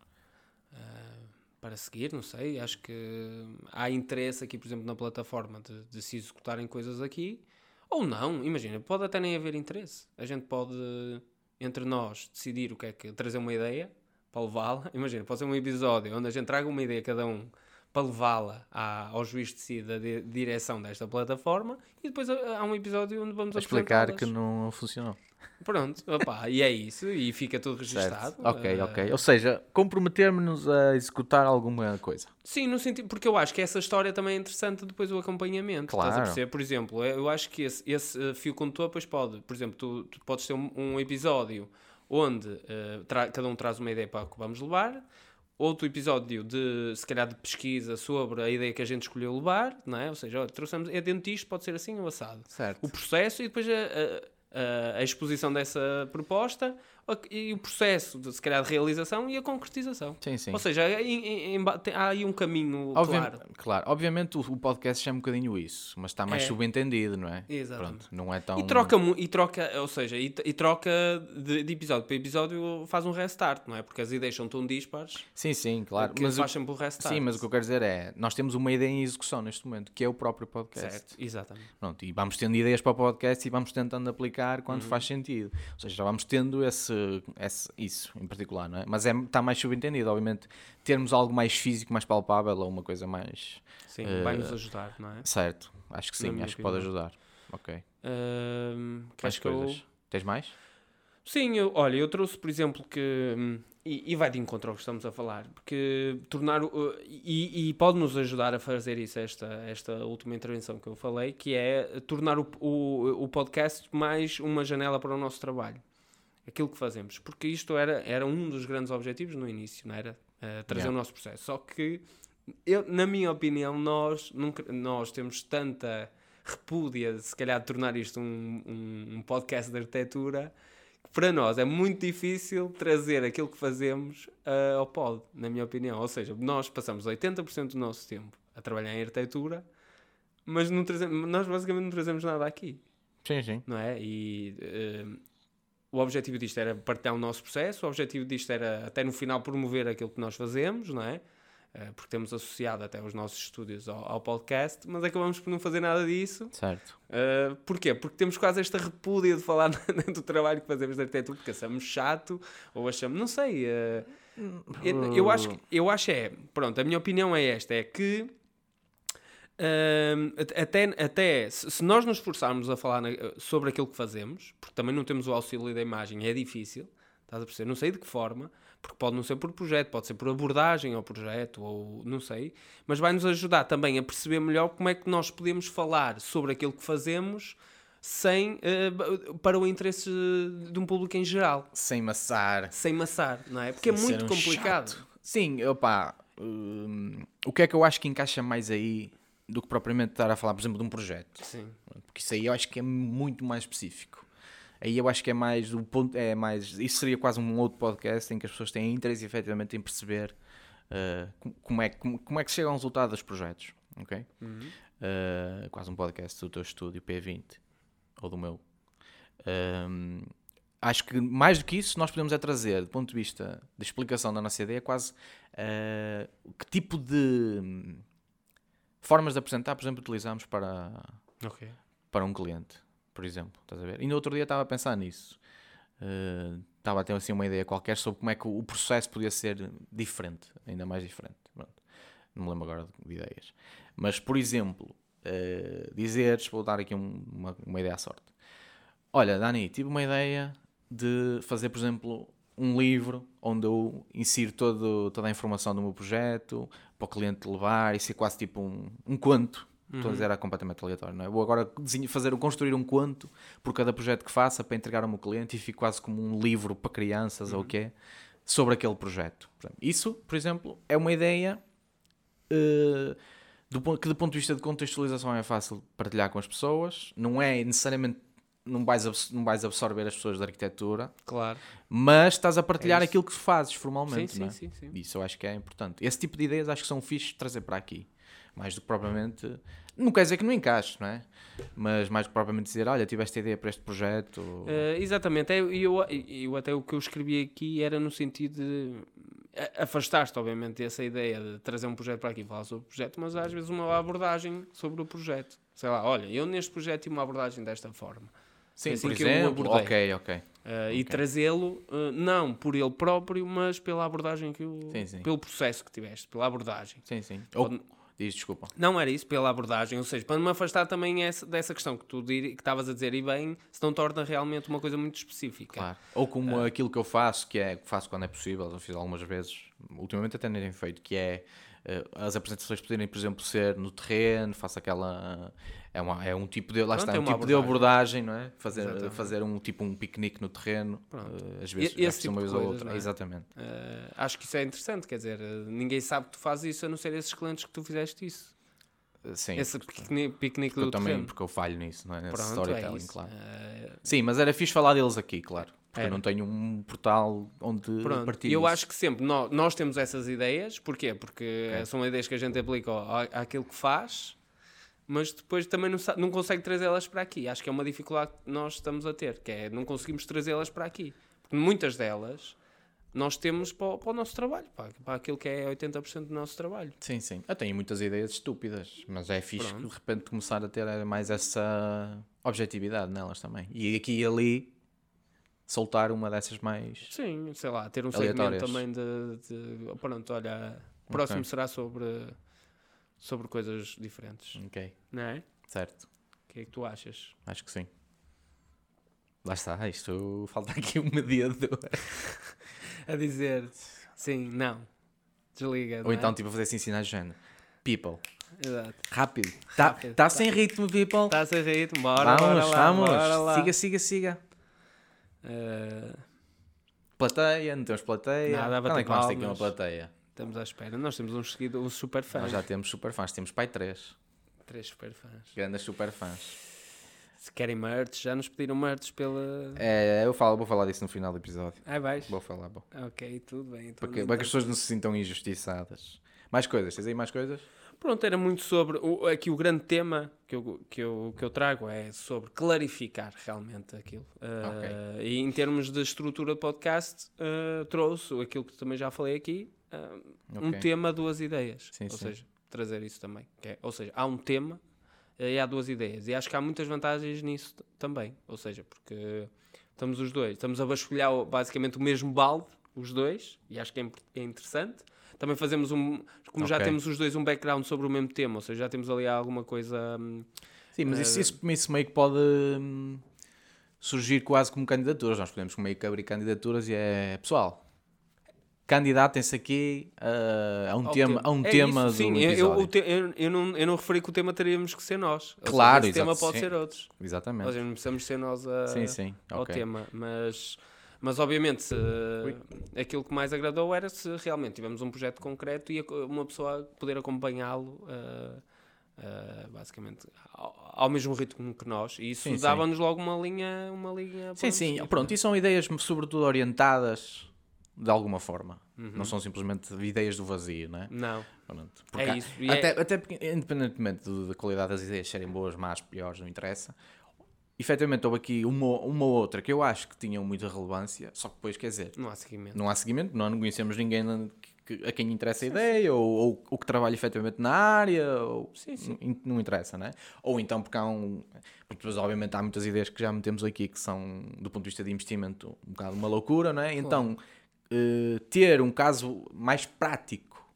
ah, para seguir, não sei. Acho que há interesse aqui, por exemplo, na plataforma de, de se executarem coisas aqui, ou não. Imagina, pode até nem haver interesse. A gente pode, entre nós, decidir o que é que trazer uma ideia para levá-la. Imagina, pode ser um episódio onde a gente traga uma ideia cada um para levá-la ao juiz de si da di- direção desta plataforma e depois há há um episódio onde vamos Para explicar que não funcionou. Pronto, opá, e é isso, e fica tudo Certo. registado. Ok, Ah, ok. Ou seja, comprometermos-nos a executar alguma coisa. Sim, no sentido, porque eu acho que essa história também é interessante depois o acompanhamento. Estás a Claro. perceber? Por exemplo, eu acho que esse, esse eh, fio condutor depois pode, por exemplo, tu, tu podes ter um, um episódio onde eh, tra- cada um traz uma ideia para o que vamos levar, outro episódio de, se calhar, de pesquisa sobre a ideia que a gente escolheu levar, não é? Ou seja, olha, trouxemos, é dentro disto, pode ser assim ou assado. Certo. O processo e depois a, a- a- a exposição dessa proposta e o processo, de, se calhar, de realização e a concretização. Sim, sim. Ou seja, em- em- tem- há aí um caminho Obvia- claro. claro, obviamente o, o podcast é um bocadinho isso, mas está mais É. subentendido, não é? Exatamente. Pronto, não é tão. E troca, e troca, ou seja, e, e troca de, de episódio para episódio faz um restart, não é? Porque as ideias são tão dispares Sim, sim, claro. que Mas o, faz sempre o restart. sim, mas o que eu quero dizer é: nós temos uma ideia em execução neste momento, que é o próprio podcast. Certo, exatamente. Pronto, e vamos tendo ideias para o podcast e vamos tentando aplicar Uhum. quando faz sentido. Ou seja, já vamos tendo esse, esse- isso em particular, não é? Mas é, está mais subentendido, obviamente, termos algo mais físico, mais palpável ou uma coisa mais. Sim, Eh, vai-nos ajudar, não é? Certo, acho que sim, acho que pode ajudar. Ok. Ahm, Mais que eu- coisas. Tens mais? Sim, eu, olha, eu trouxe, por exemplo, que. hum, E, e vai de encontro ao que estamos a falar, porque tornar. E, e pode-nos ajudar a fazer isso, esta, esta última intervenção que eu falei, que é tornar o, o, o podcast mais uma janela para o nosso trabalho. Aquilo que fazemos. Porque isto era, era um dos grandes objetivos no início, não era? Eh, trazer Yeah. o nosso processo. Só que, eu, na minha opinião, nós, nunca, nós temos tanta repúdia se calhar de tornar isto um, um, um podcast de arquitetura que para nós é muito difícil trazer aquilo que fazemos ah, ao pod, na minha opinião. Ou seja, nós passamos 80% do nosso tempo a trabalhar em arquitetura, mas não trazemos, nós basicamente não trazemos nada aqui, Sim, sim. não é? E eh, o objetivo disto era partilhar o nosso processo, o objetivo disto era até no final promover aquilo que nós fazemos, não é? Eh, porque temos associado até os nossos estúdios ao, ao podcast, mas acabamos por não fazer nada disso. Certo. Uh, porquê? Porque temos quase esta repúdia de falar do trabalho que fazemos de arquitetura, porque achamos chato, ou achamos, não sei. uh, eu, eu acho, que- eu acho é, pronto, a minha opinião é esta, é que um, até, até se nós nos esforçarmos a falar na- sobre aquilo que fazemos, porque também não temos o auxílio da imagem, é difícil, estás a perceber? Não sei de que forma, porque pode não ser por projeto, pode ser por abordagem ao projeto, ou não sei, mas vai-nos ajudar também a perceber melhor como é que nós podemos falar sobre aquilo que fazemos sem, eh, para o interesse de um público em geral, Sem maçar. sem maçar, não é? Porque é Sem ser muito um complicado. chato. Sim, opá. hum, o que é que eu acho que encaixa mais aí do que propriamente estar a falar, por exemplo, de um projeto? Sim. Porque isso aí eu acho que é muito mais específico. Aí eu acho que é mais o ponto, é mais, isso seria quase um outro podcast em que as pessoas têm interesse efetivamente em perceber uh, como- é, como, como é que chega ao resultado dos projetos, ok? Uh, quase um podcast do teu estúdio P20 ou do meu. Um, acho que mais do que isso nós podemos é trazer, do ponto de vista de explicação da nossa ideia, quase uh, que tipo de formas de apresentar, por exemplo, utilizamos para, Ok. para um cliente, por exemplo. Estás a ver? E no outro dia estava a pensar nisso. Uh, estava a ter assim uma ideia qualquer sobre como é que o processo podia ser diferente, ainda mais diferente. Pronto. Não me lembro agora de, de ideias. Mas, por exemplo, uh, dizeres, vou dar aqui um- uma, uma ideia à sorte. Olha, Dani, tive uma ideia de fazer, por exemplo, um livro onde eu insiro todo, toda a informação do meu projeto para o cliente levar e ser quase tipo um, um conto. Estou a dizer, era completamente aleatório, não é? Vou agora desenho- fazer, construir um conto por cada projeto que faça para entregar ao meu cliente e fico quase como um livro para crianças ou o quê sobre aquele projeto. Isso, por exemplo, é uma ideia eh, do que do ponto de vista de contextualização é fácil partilhar com as pessoas, não é necessariamente não vais, não vais absorver as pessoas da arquitetura, Claro. mas estás a partilhar É aquilo que fazes Sim, formalmente, sim, não é? sim, sim. Isso eu acho que é importante. Esse tipo de ideias acho que são fixe de trazer para aqui. Mais do que propriamente. Não quer dizer que não encaixe, não é? Mas mais do que propriamente dizer, olha, tive esta ideia para este projeto. Eh, exatamente, É, e eu, eu até o que eu escrevi aqui era no sentido de a- afastaste, obviamente, dessa ideia de trazer um projeto para aqui e falar sobre o projeto, mas às vezes uma abordagem sobre o projeto. Sei lá, olha, eu neste projeto tive uma abordagem desta forma. Sim, assim por que eu o exemplo. abordei. Ok, ok. Eh, E trazê-lo, eh, não por ele próprio, mas pela abordagem que o. Sim, sim. pelo processo que tiveste, pela abordagem. Sim, sim. Ou, Pode- diz, desculpa. Não era isso, pela abordagem, ou seja, para me afastar também essa, dessa questão que tu dir- que estavas a dizer, e bem, se não torna realmente uma coisa muito específica. Claro. Ou como aquilo que eu faço, que é faço quando é possível, eu fiz algumas vezes, ultimamente até nem tenho feito, que é as apresentações poderem, por exemplo, ser no terreno, faço aquela. É, uma, é um tipo de. Lá Pronto, está, é um tipo de abordagem, não é? Fazer, Exatamente. fazer um tipo um piquenique no terreno. Pronto. eh, às vezes E- esse tipo uma vez ou coisas, outra. não é? Exatamente. Eh, acho que isso é interessante, quer dizer, eh, ninguém sabe que tu fazes isso a não ser esses clientes que tu fizeste isso. Eh, Sim. Esse piquenique, piquenique porque eu do também, terreno. porque eu falho nisso, não é? Nesse Pronto, é storytelling, isso. claro. Eh, Sim, mas era fixe falar deles aqui, claro. Porque eu não tenho um portal onde Pronto, partilho eu isso. acho que sempre nós, nós temos essas ideias, porquê? Porque Ok. são ideias que a gente aplica à- àquilo que faz, mas depois também não, não consegue trazê-las para aqui. Acho que é uma dificuldade que nós estamos a ter, que é não conseguimos trazê-las para aqui. Porque muitas delas nós temos para, o- para o nosso trabalho, para, para aquilo que é 80% do nosso trabalho. Sim, sim. Eu tenho muitas ideias estúpidas, mas é fixe Pronto. de repente começar a ter mais essa objetividade nelas também. E aqui e ali soltar uma dessas mais. Sim, sei lá, ter um segmento Aleatórias. também de, de- Pronto, olha, o próximo será sobre, sobre coisas diferentes, Ok, não é? certo. O que é que tu achas? Acho que sim. Lá está, isto falta aqui um mediador. A dizer sim, não, desliga. não Ou é? então, tipo, fazer assim sinais de género. People, Exato. rápido. Tá, Rápido. tá sem ritmo, people. Está a ser ritmo, bora, vamos, bora lá, vamos. bora lá. Siga, siga, siga. Eh, Plateia, não temos plateia. Nada, Quando é que vamos ter aqui uma plateia? estamos à espera. Nós temos uns seguidores, uns super fãs. Nós já temos super fãs, temos pai 3. Três super fãs. Grandes super fãs. Se querem merch, já nos pediram merch pela. É, eu falo, vou falar disso no final do episódio. Ai, vais. Vou falar, bom. Ok, tudo bem. Então, Para que, então. para que as pessoas não se sintam injustiçadas. Mais coisas, tens aí mais coisas? Pronto, era muito sobre. O, aqui o grande tema que eu, que, eu, que eu trago é sobre clarificar realmente aquilo. Uh, E em termos de estrutura de podcast, uh, trouxe aquilo que também já falei aqui: uh, um Ok. tema, duas ideias. Sim, ou sim. seja, trazer isso também. é- ou seja, há um tema uh, e há duas ideias. E acho que há muitas vantagens nisso também. Ou seja, porque estamos os dois, estamos a vasculhar basicamente o mesmo balde, os dois, e acho que é, é interessante. Também fazemos um. Como já Ok. temos os dois um background sobre o mesmo tema, ou seja, já temos ali alguma coisa. hum, Sim, mas Eh, isso, isso, isso meio que pode hum, surgir quase como candidaturas. Nós podemos meio que abrir candidaturas e é pessoal. Candidatem-se aqui a, a um ao tema, a um É tema isso, do sim, eu, eu, o eu, eu não, eu não referi que o tema teríamos que ser nós. Seja, Claro, esse tema pode sim. ser outros. Exatamente. Seja, não precisamos ser nós a, sim, sim. ao ok. tema, mas, mas obviamente se, aquilo que mais agradou era se realmente tivemos um projeto concreto e uma pessoa poder acompanhá-lo ah, ah, basicamente ao, ao mesmo ritmo que nós e isso dava-nos logo uma linha uma linha Sim, sim. diferente. Pronto, e são ideias sobretudo orientadas de alguma forma. Uhum. Não são simplesmente ideias do vazio, não é? não Pronto. É há- isso, e Até, é- até porque, independentemente do- da qualidade das ideias serem boas, más, piores, não interessa. Efetivamente, houve aqui uma, uma ou outra que eu acho que tinham muita relevância, só que depois, quer dizer, não há seguimento não há seguimento, nós não conhecemos ninguém a quem interessa a ideia, ou, ou o que trabalha efetivamente na área, ou Sim, sim. Não, não interessa, né? Ou então porque há um. Porque depois, obviamente, há muitas ideias que já metemos aqui que são, do ponto de vista de investimento, um bocado uma loucura, né? Então, eh, ter um caso mais prático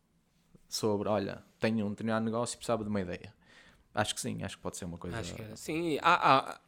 sobre, olha, tenho um determinado negócio e precisava de uma ideia. Acho que sim, acho que pode ser uma coisa. Acho que era. Sim, há, há,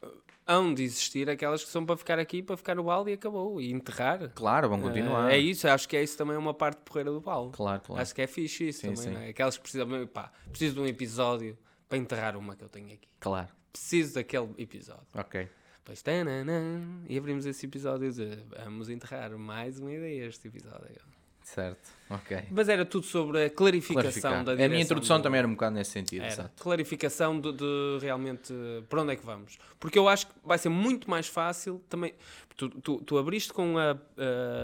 hão de existir aquelas que são para ficar aqui, para ficar no balde e acabou. E enterrar. Claro, vamos continuar. É isso, acho que é isso também uma parte porreira do balde. Claro, claro. Acho que é fixe isso Sim, também, sim. não é? Aquelas que precisam, pá, preciso de um episódio para enterrar uma que eu tenho aqui. Claro. Preciso daquele episódio. Ok. Pois, tananã, e abrimos esse episódio de vamos enterrar mais uma ideia este episódio. Certo, ok. Mas era tudo sobre a clarificação da A direção. minha introdução do- também era um bocado nesse sentido, Era. Clarificação de, de realmente para onde é que vamos. Porque eu acho que vai ser muito mais fácil também. Tu, tu, tu abriste com a,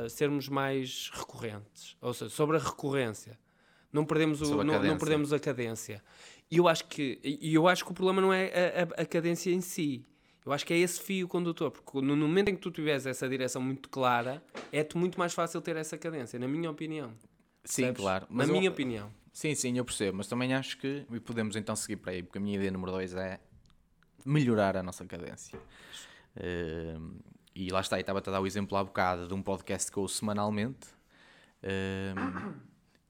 a sermos mais recorrentes. Ou seja, sobre a recorrência. Não perdemos, o, a não, não cadência. perdemos a cadência. E eu acho que, eu acho que o problema não é a, a- a cadência em si. Eu acho que é esse fio condutor. Porque no momento em que tu tiveres essa direção muito clara, é-te muito mais fácil ter essa cadência, na minha opinião. Sim, Percebes? claro. Na eu- minha opinião. Sim, sim, eu percebo, mas também acho que e podemos então seguir para aí, porque a minha ideia número 2 é melhorar a nossa cadência. Ehm, e lá está, e estava a dar o exemplo há bocado de um podcast que eu ouço semanalmente. Ehm,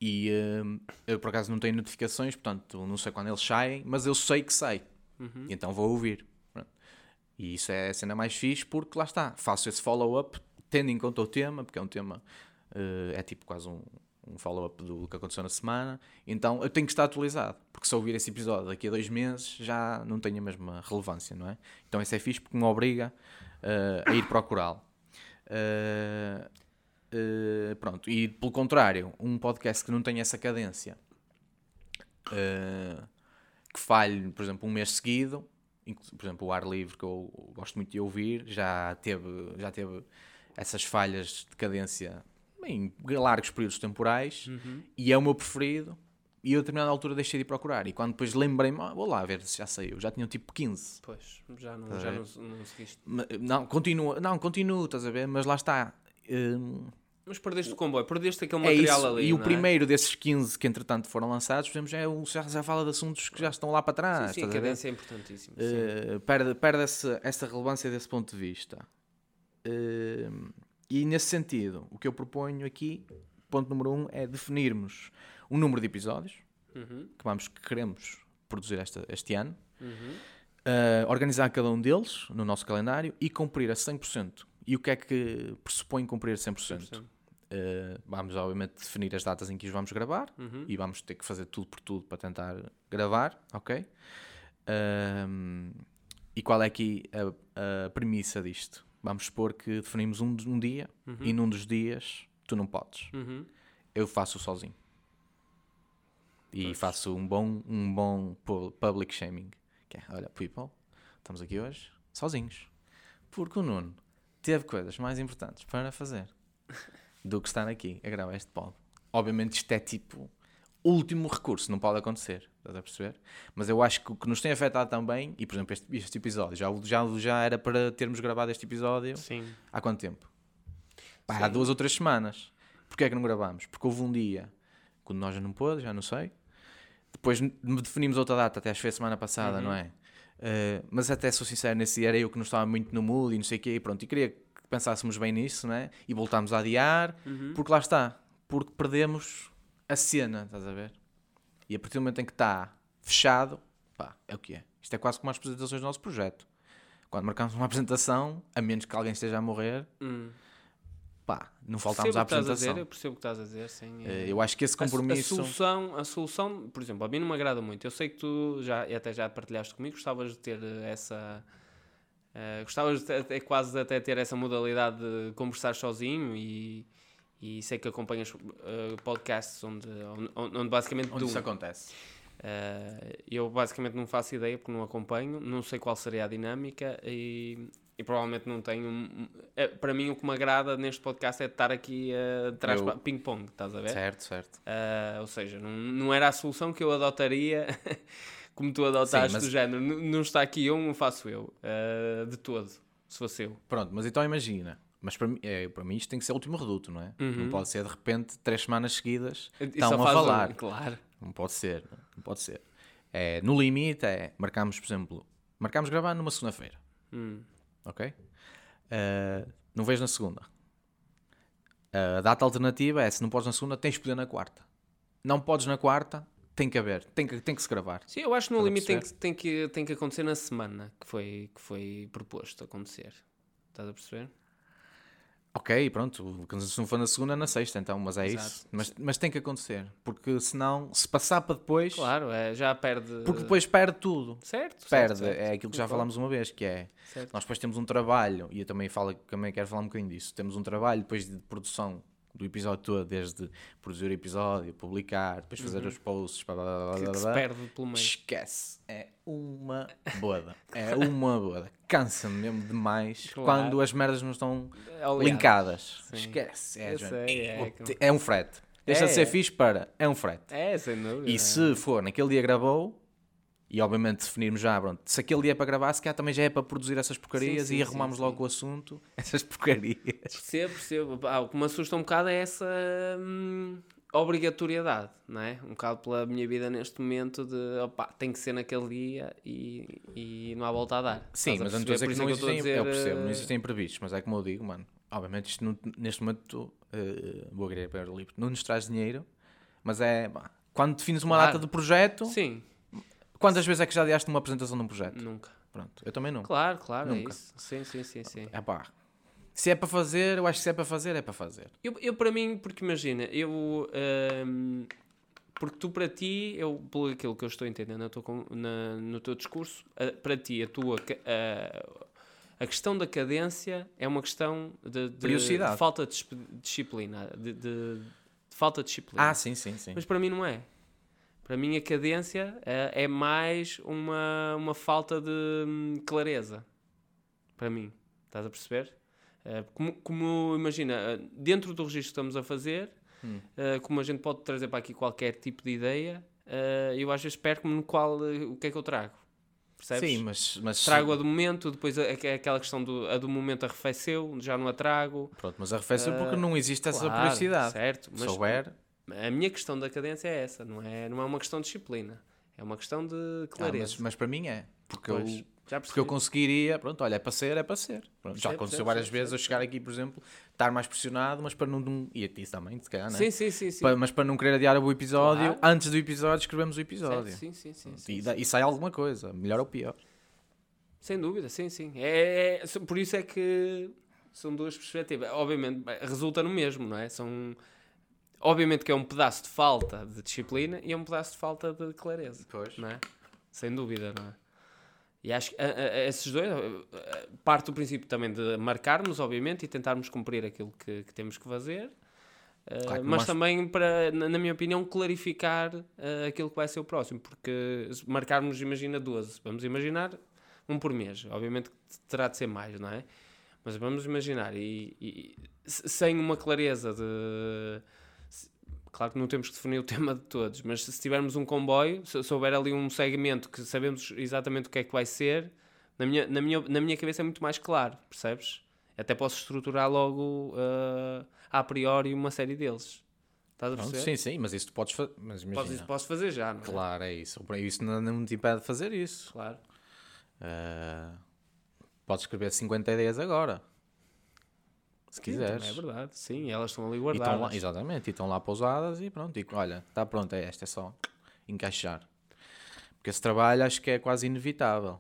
e ehm, eu por acaso não tenho notificações, portanto não sei quando eles saem, mas eu sei que sai. E então vou ouvir. E isso é a cena mais fixe porque lá está, faço esse follow-up tendo em conta o tema, porque é um tema, eh, é tipo quase um, um follow-up do que aconteceu na semana. Então eu tenho que estar atualizado, porque se eu ouvir esse episódio daqui a dois meses já não tem a mesma relevância, não é? Então isso é fixe porque me obriga eh, a ir procurá-lo. Eh, pronto, e pelo contrário, um podcast que não tem essa cadência, que falhe, por exemplo, um mês seguido, por exemplo, o ar livre que eu gosto muito de ouvir, já teve, já teve essas falhas de cadência em largos períodos temporais e é o meu preferido. E eu a determinada altura deixei de ir procurar. E quando depois lembrei-me, ah, vou lá ver se já saiu. Já tinham tipo 15. Pois, já não, a já não, não seguiste. Não, continua, não, continua, estás a ver? Mas lá está. Hum, Mas perdeste o comboio, perdeste aquele é material isso. ali. e o é? primeiro desses 15 que entretanto foram lançados, por exemplo, já, é já, já fala de assuntos que já estão lá para trás. Sim, sim, a cadência é importantíssima. sim. Uh, perde, perde essa, essa relevância desse ponto de vista. Uh, e nesse sentido, o que eu proponho aqui, ponto número um, é definirmos um número de episódios Uhum, que, vamos, que queremos produzir esta, este ano, uhum. uh, organizar cada um deles no nosso calendário e cumprir a 100%. E o que é que pressupõe cumprir 100%? Uh, vamos, obviamente, definir as datas em que os vamos gravar Uhum. e vamos ter que fazer tudo por tudo para tentar gravar, ok? E qual é aqui a, a premissa disto? Vamos supor que definimos um, um dia e num dos dias tu não podes. Uhum. Eu faço sozinho. E faço um bom, um bom pu- public shaming. Que é, olha, people, estamos aqui hoje sozinhos. Porque o Nuno teve coisas mais importantes para fazer do que estar aqui a gravar este pod. Obviamente isto é tipo último recurso, não pode acontecer, estás a perceber? Mas eu acho que o que nos tem afetado também, e por exemplo este, este episódio, já, já, já era para termos gravado este episódio Sim. há quanto tempo? Pá, há duas ou três semanas. Porquê é que não gravámos? Porque houve um dia quando nós já não pôde, já não sei. Depois definimos outra data, até acho que foi a semana passada, não é? Eh, mas até sou sincero, nesse dia era eu que não estava muito no mood e não sei o quê, e pronto, e queria que pensássemos bem nisso, não é? E voltámos a adiar, porque lá está, porque perdemos a cena, estás a ver? E a partir do momento em que está fechado, pá, é o que é. Isto é quase como as apresentações do nosso projeto. Quando marcamos uma apresentação, a menos que alguém esteja a morrer, Hum. pá, não faltámos à a apresentação. dizer, eu percebo o que estás a dizer, sim. Eh, Eu acho que esse A- compromisso. A, solução, a solução, por exemplo, a mim não me agrada muito. Eu sei que tu já, e até já partilhaste comigo, gostavas de ter eh, essa. Eh, ter, até quase de até ter essa modalidade de conversar sozinho e, e sei que acompanhas eh, podcasts onde, onde, onde basicamente onde isso acontece. eh, eu basicamente não faço ideia porque não acompanho, não sei qual seria a dinâmica e, e provavelmente não tenho. um- é, para mim, o que me agrada neste podcast é estar aqui a trás Eu- ping-pong, estás a ver? Certo, certo. Ah, ou seja, não, não era a solução que eu adotaria como tu adotaste Sim, mas- do género. N- Não está aqui eu, não faço eu. ah, de todo, se fosse eu. Pronto, mas então imagina. Mas para mim, é, para mim isto tem que ser o último reduto, não é? Uhum. Não pode ser de repente três semanas seguidas E estão a faz um, falar. claro. Não pode ser, não pode ser. É, no limite é, marcamos, por exemplo, marcamos gravar numa segunda-feira, Hum, ok? Ah, não vejo na segunda. A data alternativa é, se não podes na segunda, tens de poder na quarta. Não podes na quarta, tem que haver, tem que, tem que se gravar. Sim, eu acho que no limite tem que, tem, que, tem que acontecer na semana que foi, que foi proposto acontecer. Estás a perceber? Ok, pronto, se não for na segunda, é na sexta, então, mas é Exato. isso. Mas, mas tem que acontecer, porque senão, se passar para depois, Claro, é, já perde. porque depois perde tudo. Certo, certo, Perde, certo. é aquilo que já falámos uma vez, que é, Certo. nós depois temos um trabalho, e eu também, falo, também quero falar um bocadinho disso, temos um trabalho depois de produção do episódio todo, desde produzir o episódio, publicar, depois fazer os posts, blá, blá, blá, Uhum. Que, se perde pelo meio. esquece. É uma boda. É uma boda. Cansa-me mesmo demais Claro. quando as merdas não estão Aliado. linkadas. Sim. Esquece. É, sei, é que- é um frete. Deixa É, de ser é. fixe para. É um frete. É, sem dúvida. E se for naquele dia gravou, e obviamente definirmos já, pronto, se aquele dia é para gravar, se calhar também já é para produzir essas porcarias Sim, sim, e arrumamos sim, logo o assunto, essas porcarias. Percebo, percebo. Ah, o que me assusta um bocado é essa hum, obrigatoriedade, não é? Um bocado pela minha vida neste momento de opá, tem que ser naquele dia e, e não há volta a dar. Sim, mas eu não estou a perceber? dizer que não é estou existem, a eu percebo, não eh, existem imprevistos, mas é como eu digo, mano, obviamente isto não- neste momento, uh, vou querer para o livro, não nos traz dinheiro, mas é, pá, quando defines uma Claro. data de projeto, Sim, quantas vezes é que já adiaste uma apresentação de um projeto? nunca. Pronto, eu também não. Claro, claro, é Nunca. isso. Sim, sim, sim, sim. É pá, se é para fazer, eu acho que se é para fazer, é para fazer. Eu, eu para mim, porque imagina, eu. hum, porque tu para ti, eu, pelo aquilo que eu estou entendendo na tua con- na- no teu discurso, a- para ti a tua. A, a questão da cadência é uma questão de, de- de falta de disciplina. De, de- de falta de disciplina. Ah, sim, sim, sim. Mas para mim não é. Para mim a cadência é, é mais uma, uma falta de hum, clareza. Para mim. Estás a perceber? Eh, como, como, imagina, eh, dentro do registro que estamos a fazer, Hum. como a gente pode trazer para aqui qualquer tipo de ideia, eu às vezes perco-me no qual, o que é que eu trago. Percebes? Sim, mas, mas Trago a do momento, depois aquela questão do, a do momento arrefeceu, já não a trago. Pronto, mas arrefeceu porque Ah, não existe essa Claro, periodicidade. Certo, Se mas a minha questão da cadência é essa, não é, não é uma questão de disciplina, é uma questão de ah, clareza. mas, mas para mim é. Porque Pois, eu, já porque eu conseguiria, pronto, olha, é para ser, é para ser. Pronto, já Percebo, aconteceu percebo, várias percebo, vezes eu chegar aqui, por exemplo, estar mais pressionado, mas para não. e isso também, se calhar, não é? Sim, sim, sim. sim. Pa- mas para não querer adiar o episódio, Claro. antes do episódio escrevemos o episódio. Certo, sim, sim, sim, e, sim. e sai alguma coisa, melhor ou pior. Sem dúvida, sim, sim. É, é- por isso é que são duas perspectivas. Obviamente, resulta no mesmo, não é? São, obviamente que é um pedaço de falta de disciplina e é um pedaço de falta de clareza, Pois. não é? Sem dúvida, não é? E acho que a- a- esses dois, parte do princípio também de marcarmos, obviamente, e tentarmos cumprir aquilo que, que temos que fazer. Uh, Claro que mas também, para, na, minha opinião, clarificar uh, aquilo que vai ser o próximo, porque marcarmos, imagina 12, vamos imaginar um por mês, obviamente que terá de ser mais, não é? Mas vamos imaginar, e, e se- sem uma clareza de. Claro que não temos que definir o tema de todos, mas se tivermos um comboio, se se houver ali um segmento que sabemos exatamente o que é que vai ser, na minha, na minha, na minha cabeça é muito mais claro, percebes? Até posso estruturar logo uh, a priori uma série deles. Estás a perceber? sim, sim, mas isso tu podes fazer. Posso, posso fazer já, não é? Claro, é isso. Isso não, não te impede de fazer isso. Claro. Ah, podes escrever 50 ideias agora. Se Sim, quiseres. também é verdade. Sim, elas estão ali E estão guardadas. lá, exatamente, e estão lá pousadas e pronto. E olha, está pronto, é esta, é só encaixar. Porque esse trabalho acho que é quase inevitável.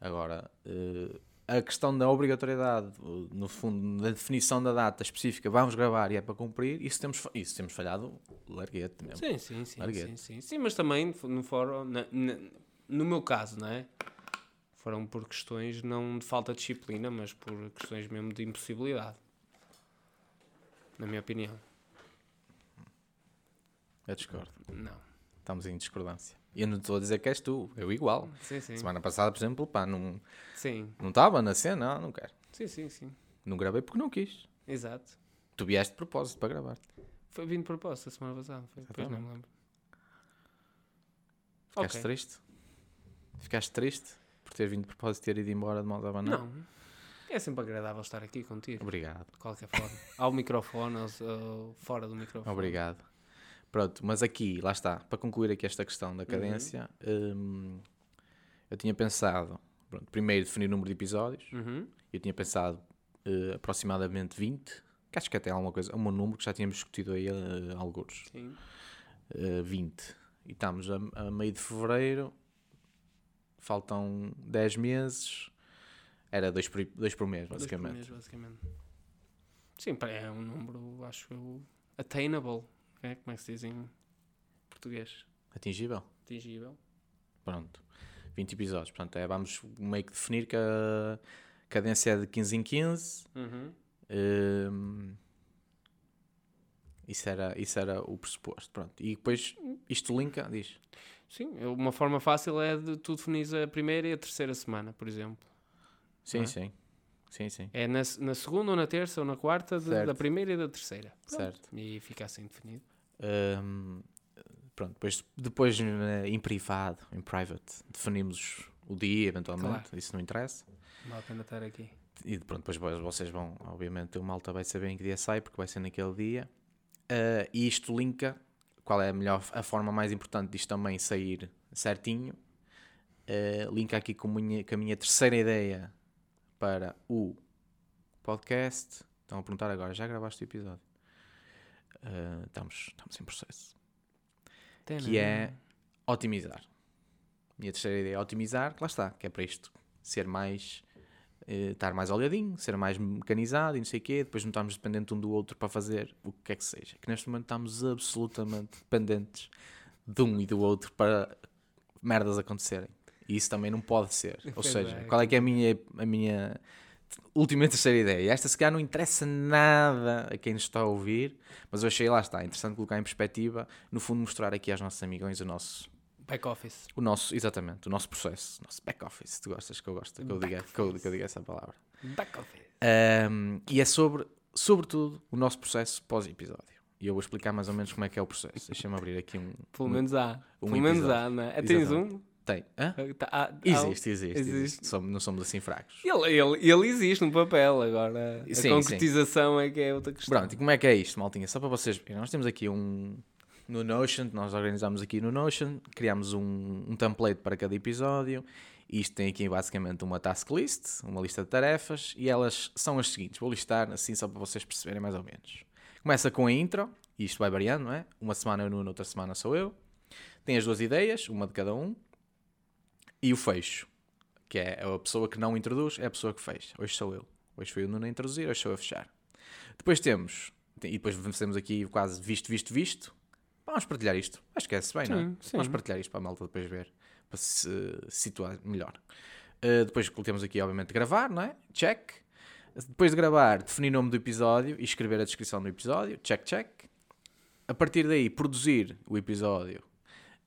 Agora, eh, a questão da obrigatoriedade, no fundo, da definição da data específica, vamos gravar e é para cumprir, isso temos, isso temos falhado larguete mesmo. Sim, sim, sim, Larguete. sim, sim, sim. mas também no fórum, na- na- no meu caso, não é? Foram por questões não de falta de disciplina, mas por questões mesmo de impossibilidade. Na minha opinião. Eu discordo. Não. Estamos em discordância. E eu não estou a dizer que és tu, eu igual. Sim, sim. Semana passada, por exemplo, pá, não Sim, não estava na cena, não, não quero. sim, sim, sim. Não gravei porque não quis. Exato. Tu vieste de propósito para gravar. Foi vindo de propósito a semana passada. Foi, depois não me lembro. Ficaste Ok. triste? Ficaste triste por ter vindo de propósito e ter ido embora de mãos a abanar? Não. É sempre agradável estar aqui contigo, Obrigado, de qualquer forma. Ao microfone ou, fora do microfone. obrigado. Pronto, mas aqui, lá está, para concluir aqui esta questão Uhum. da cadência, hum, eu tinha pensado, pronto, primeiro definir o número de episódios, Uhum. eu tinha pensado eh, aproximadamente 20, que acho que até é alguma coisa, é um número que já tínhamos discutido aí uh, alguns. Sim. Uh, 20. E estamos a, a meio de fevereiro, faltam 10 meses, era 2 por, dois por mês, Dois por basicamente. mês, basicamente. Sim, é um número, acho eu, attainable. É? Como é que se diz em português? Atingível. Atingível. Pronto. 20 episódios. Portanto, é, vamos meio que definir que a cadência é de 15 em 15. Uhum. Hum, Isso era, isso era o pressuposto. Pronto. E depois isto linka, diz. Sim, uma forma fácil é de tu definires a primeira e a terceira semana, por exemplo. Sim, é? sim. Sim, sim. É na, na segunda ou na terça ou na quarta de- da primeira e da terceira. Pronto. Certo. E fica assim definido. Hum, pronto, depois, depois eh, em privado, em private, definimos o dia, eventualmente. Claro. Isso não interessa. Não vale a pena estar aqui. E pronto, depois vo- vocês vão, obviamente, o malta vai saber em que dia sai, porque vai ser naquele dia. Ah, e isto linka, qual é a melhor, a forma mais importante disto também sair certinho. Ah, linka aqui com, minha- com a minha terceira ideia para o podcast. Estão a perguntar agora, já gravaste o episódio? Ah, estamos, estamos em processo. Que é otimizar. Minha terceira ideia é otimizar, que lá está, que é para isto ser mais eh, estar mais olhadinho, ser mais mecanizado e não sei o quê, depois não estarmos dependentes um do outro para fazer o que quer que seja. Que neste momento estamos absolutamente dependentes de um e do outro para merdas acontecerem. E isso também não pode ser. Ou seja, é, qual é que é a minha, a minha última e terceira ideia? Esta se calhar não interessa nada a quem nos está a ouvir, mas eu achei lá está, interessante colocar em perspectiva, no fundo mostrar aqui aos nossos amigões o nosso Back office. o nosso, exatamente, o nosso processo, o nosso back office, tu gostas que eu gosto, que eu diga, que eu, que eu diga essa palavra. Back office. Ahm, e é sobre, sobretudo, o nosso processo pós-episódio. E eu vou explicar mais ou menos como é que é o processo. Deixa-me abrir aqui um. Pelo um- menos há. um Pelo menos episódio. há, não é? Tens Exatamente. um? Tem. Hã? Tá- há- há- Existe, existe, existe. existe. Somos- não somos assim fracos. Ele, ele, ele existe no papel, agora a Sim, concretização é que é outra questão. Pronto, e como é que é isto, maltinha? Só para vocês nós temos aqui um. No Notion, nós organizamos aqui no Notion, criamos um, um template para cada episódio. Isto tem aqui basicamente uma task list, uma lista de tarefas, e elas são as seguintes. Vou listar assim só para vocês perceberem mais ou menos. Começa com a intro, e isto vai variando, não é? Uma semana é o Nuno, outra semana sou eu. Tem as duas ideias, uma de cada um. E o fecho, que é a pessoa que não introduz, é a pessoa que fecha. Hoje sou eu. Hoje foi o Nuno a introduzir, hoje sou eu a fechar. Depois temos, e depois fazemos aqui quase visto, visto, visto. Vamos partilhar isto. Acho que é-se bem, não é? Sim, sim. Vamos partilhar isto para a malta depois ver, para se situar melhor. Uh, depois temos aqui, obviamente, gravar, não é? Check. Depois de gravar, definir o nome do episódio e escrever a descrição do episódio. Check, check. A partir daí, produzir o episódio,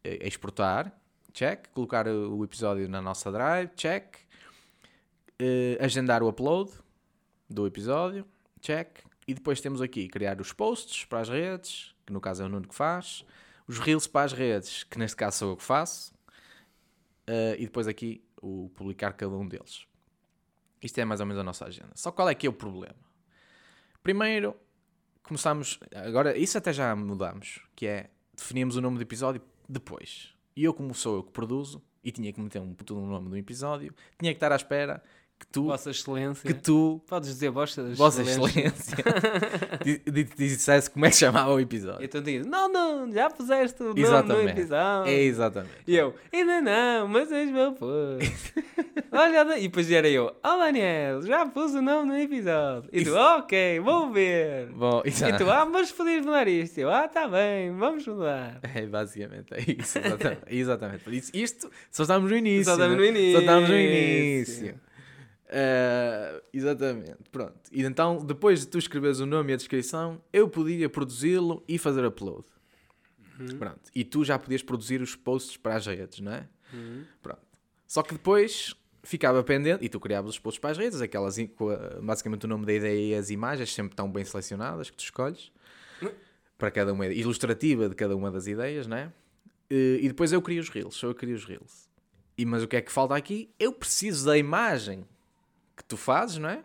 eh, exportar. Check. Colocar o episódio na nossa drive. Check. Eh, agendar o upload do episódio. Check. E depois temos aqui criar os posts para as redes, que no caso é o Nuno que faz. Os reels para as redes, que neste caso sou eu que faço. Uh, e depois aqui o publicar cada um deles. Isto é mais ou menos a nossa agenda. Só qual é que é o problema? Primeiro, começamos. Agora, isso até já mudamos, que é definimos o nome do episódio depois. E eu, como sou eu que produzo, e tinha que meter um puto no nome do episódio, tinha que estar à espera que tu, Vossa Excelência. que tu Podes dizer Vossa Vossa Excelência. Excelência, di- di- dissesse como é que chamava o episódio. Então diz, não, não, já puseste o nome no episódio. É exatamente. E eu, ainda não, mas és meu pôr. Olha, e depois era eu, ó Daniel, já pus o nome no episódio. E tu, ok, vou ver. Bom, E tu, ah, mas podias mudar isto. Eu, ah, tá bem, vamos mudar. É basicamente é isso, exatamente. exatamente. Isto só estamos no início. Só estamos né? no Só estamos no início. Ah, exatamente, pronto. E então, depois de tu escreveres o nome e a descrição, eu podia produzi-lo e fazer upload. Uhum. Pronto. E tu já podias produzir os posts para as redes, não é? Uhum. Pronto. Só que depois ficava pendente, e tu criavas os posts para as redes, aquelas, basicamente o nome da ideia e as imagens sempre estão bem selecionadas, que tu escolhes, para cada uma, ilustrativa de cada uma das ideias, não é? E e depois eu crio os reels, eu crio os reels. E, mas o que é que falta aqui? Eu preciso da imagem que tu fazes, não é?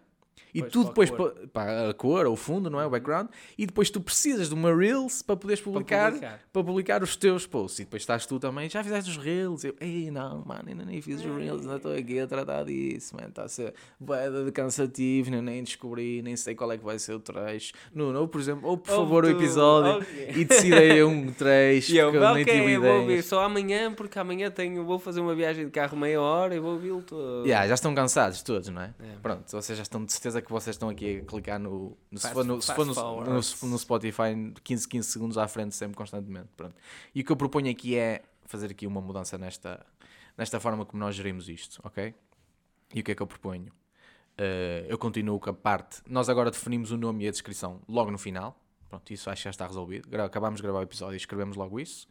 E Pois, tu para depois, cor. para a cor, o fundo, não é? O background. E depois tu precisas de uma Reels para poderes publicar, publicar. para publicar os teus posts. E depois estás tu também, já fizeste os Reels? Eu, ei, não, mano, ainda nem fiz os Reels, ainda estou aqui a tratar disso, mano. Está a ser de cansativo, nem descobri, nem sei qual é que vai ser o trecho. Nuno, ou por exemplo, ou por Ouve favor o episódio ok. e decidei um trecho, eu, porque eu nem tive eu vou ouvir só amanhã, porque amanhã tenho, vou fazer uma viagem de carro meia hora e vou ouvi-lo todo. Yeah, já estão cansados todos, não é? É. Pronto, vocês já estão de certeza que vocês estão aqui a clicar no. no- se for, no, se for no, no, no Spotify, 15, 15 segundos à frente, sempre constantemente. Pronto. E o que eu proponho aqui é fazer aqui uma mudança nesta, nesta forma como nós gerimos isto, ok? E o que é que eu proponho? Eh, eu continuo com a parte. Nós agora definimos o nome e a descrição logo no final, Pronto, isso acho que já está resolvido. Acabámos de gravar o episódio e escrevemos logo isso.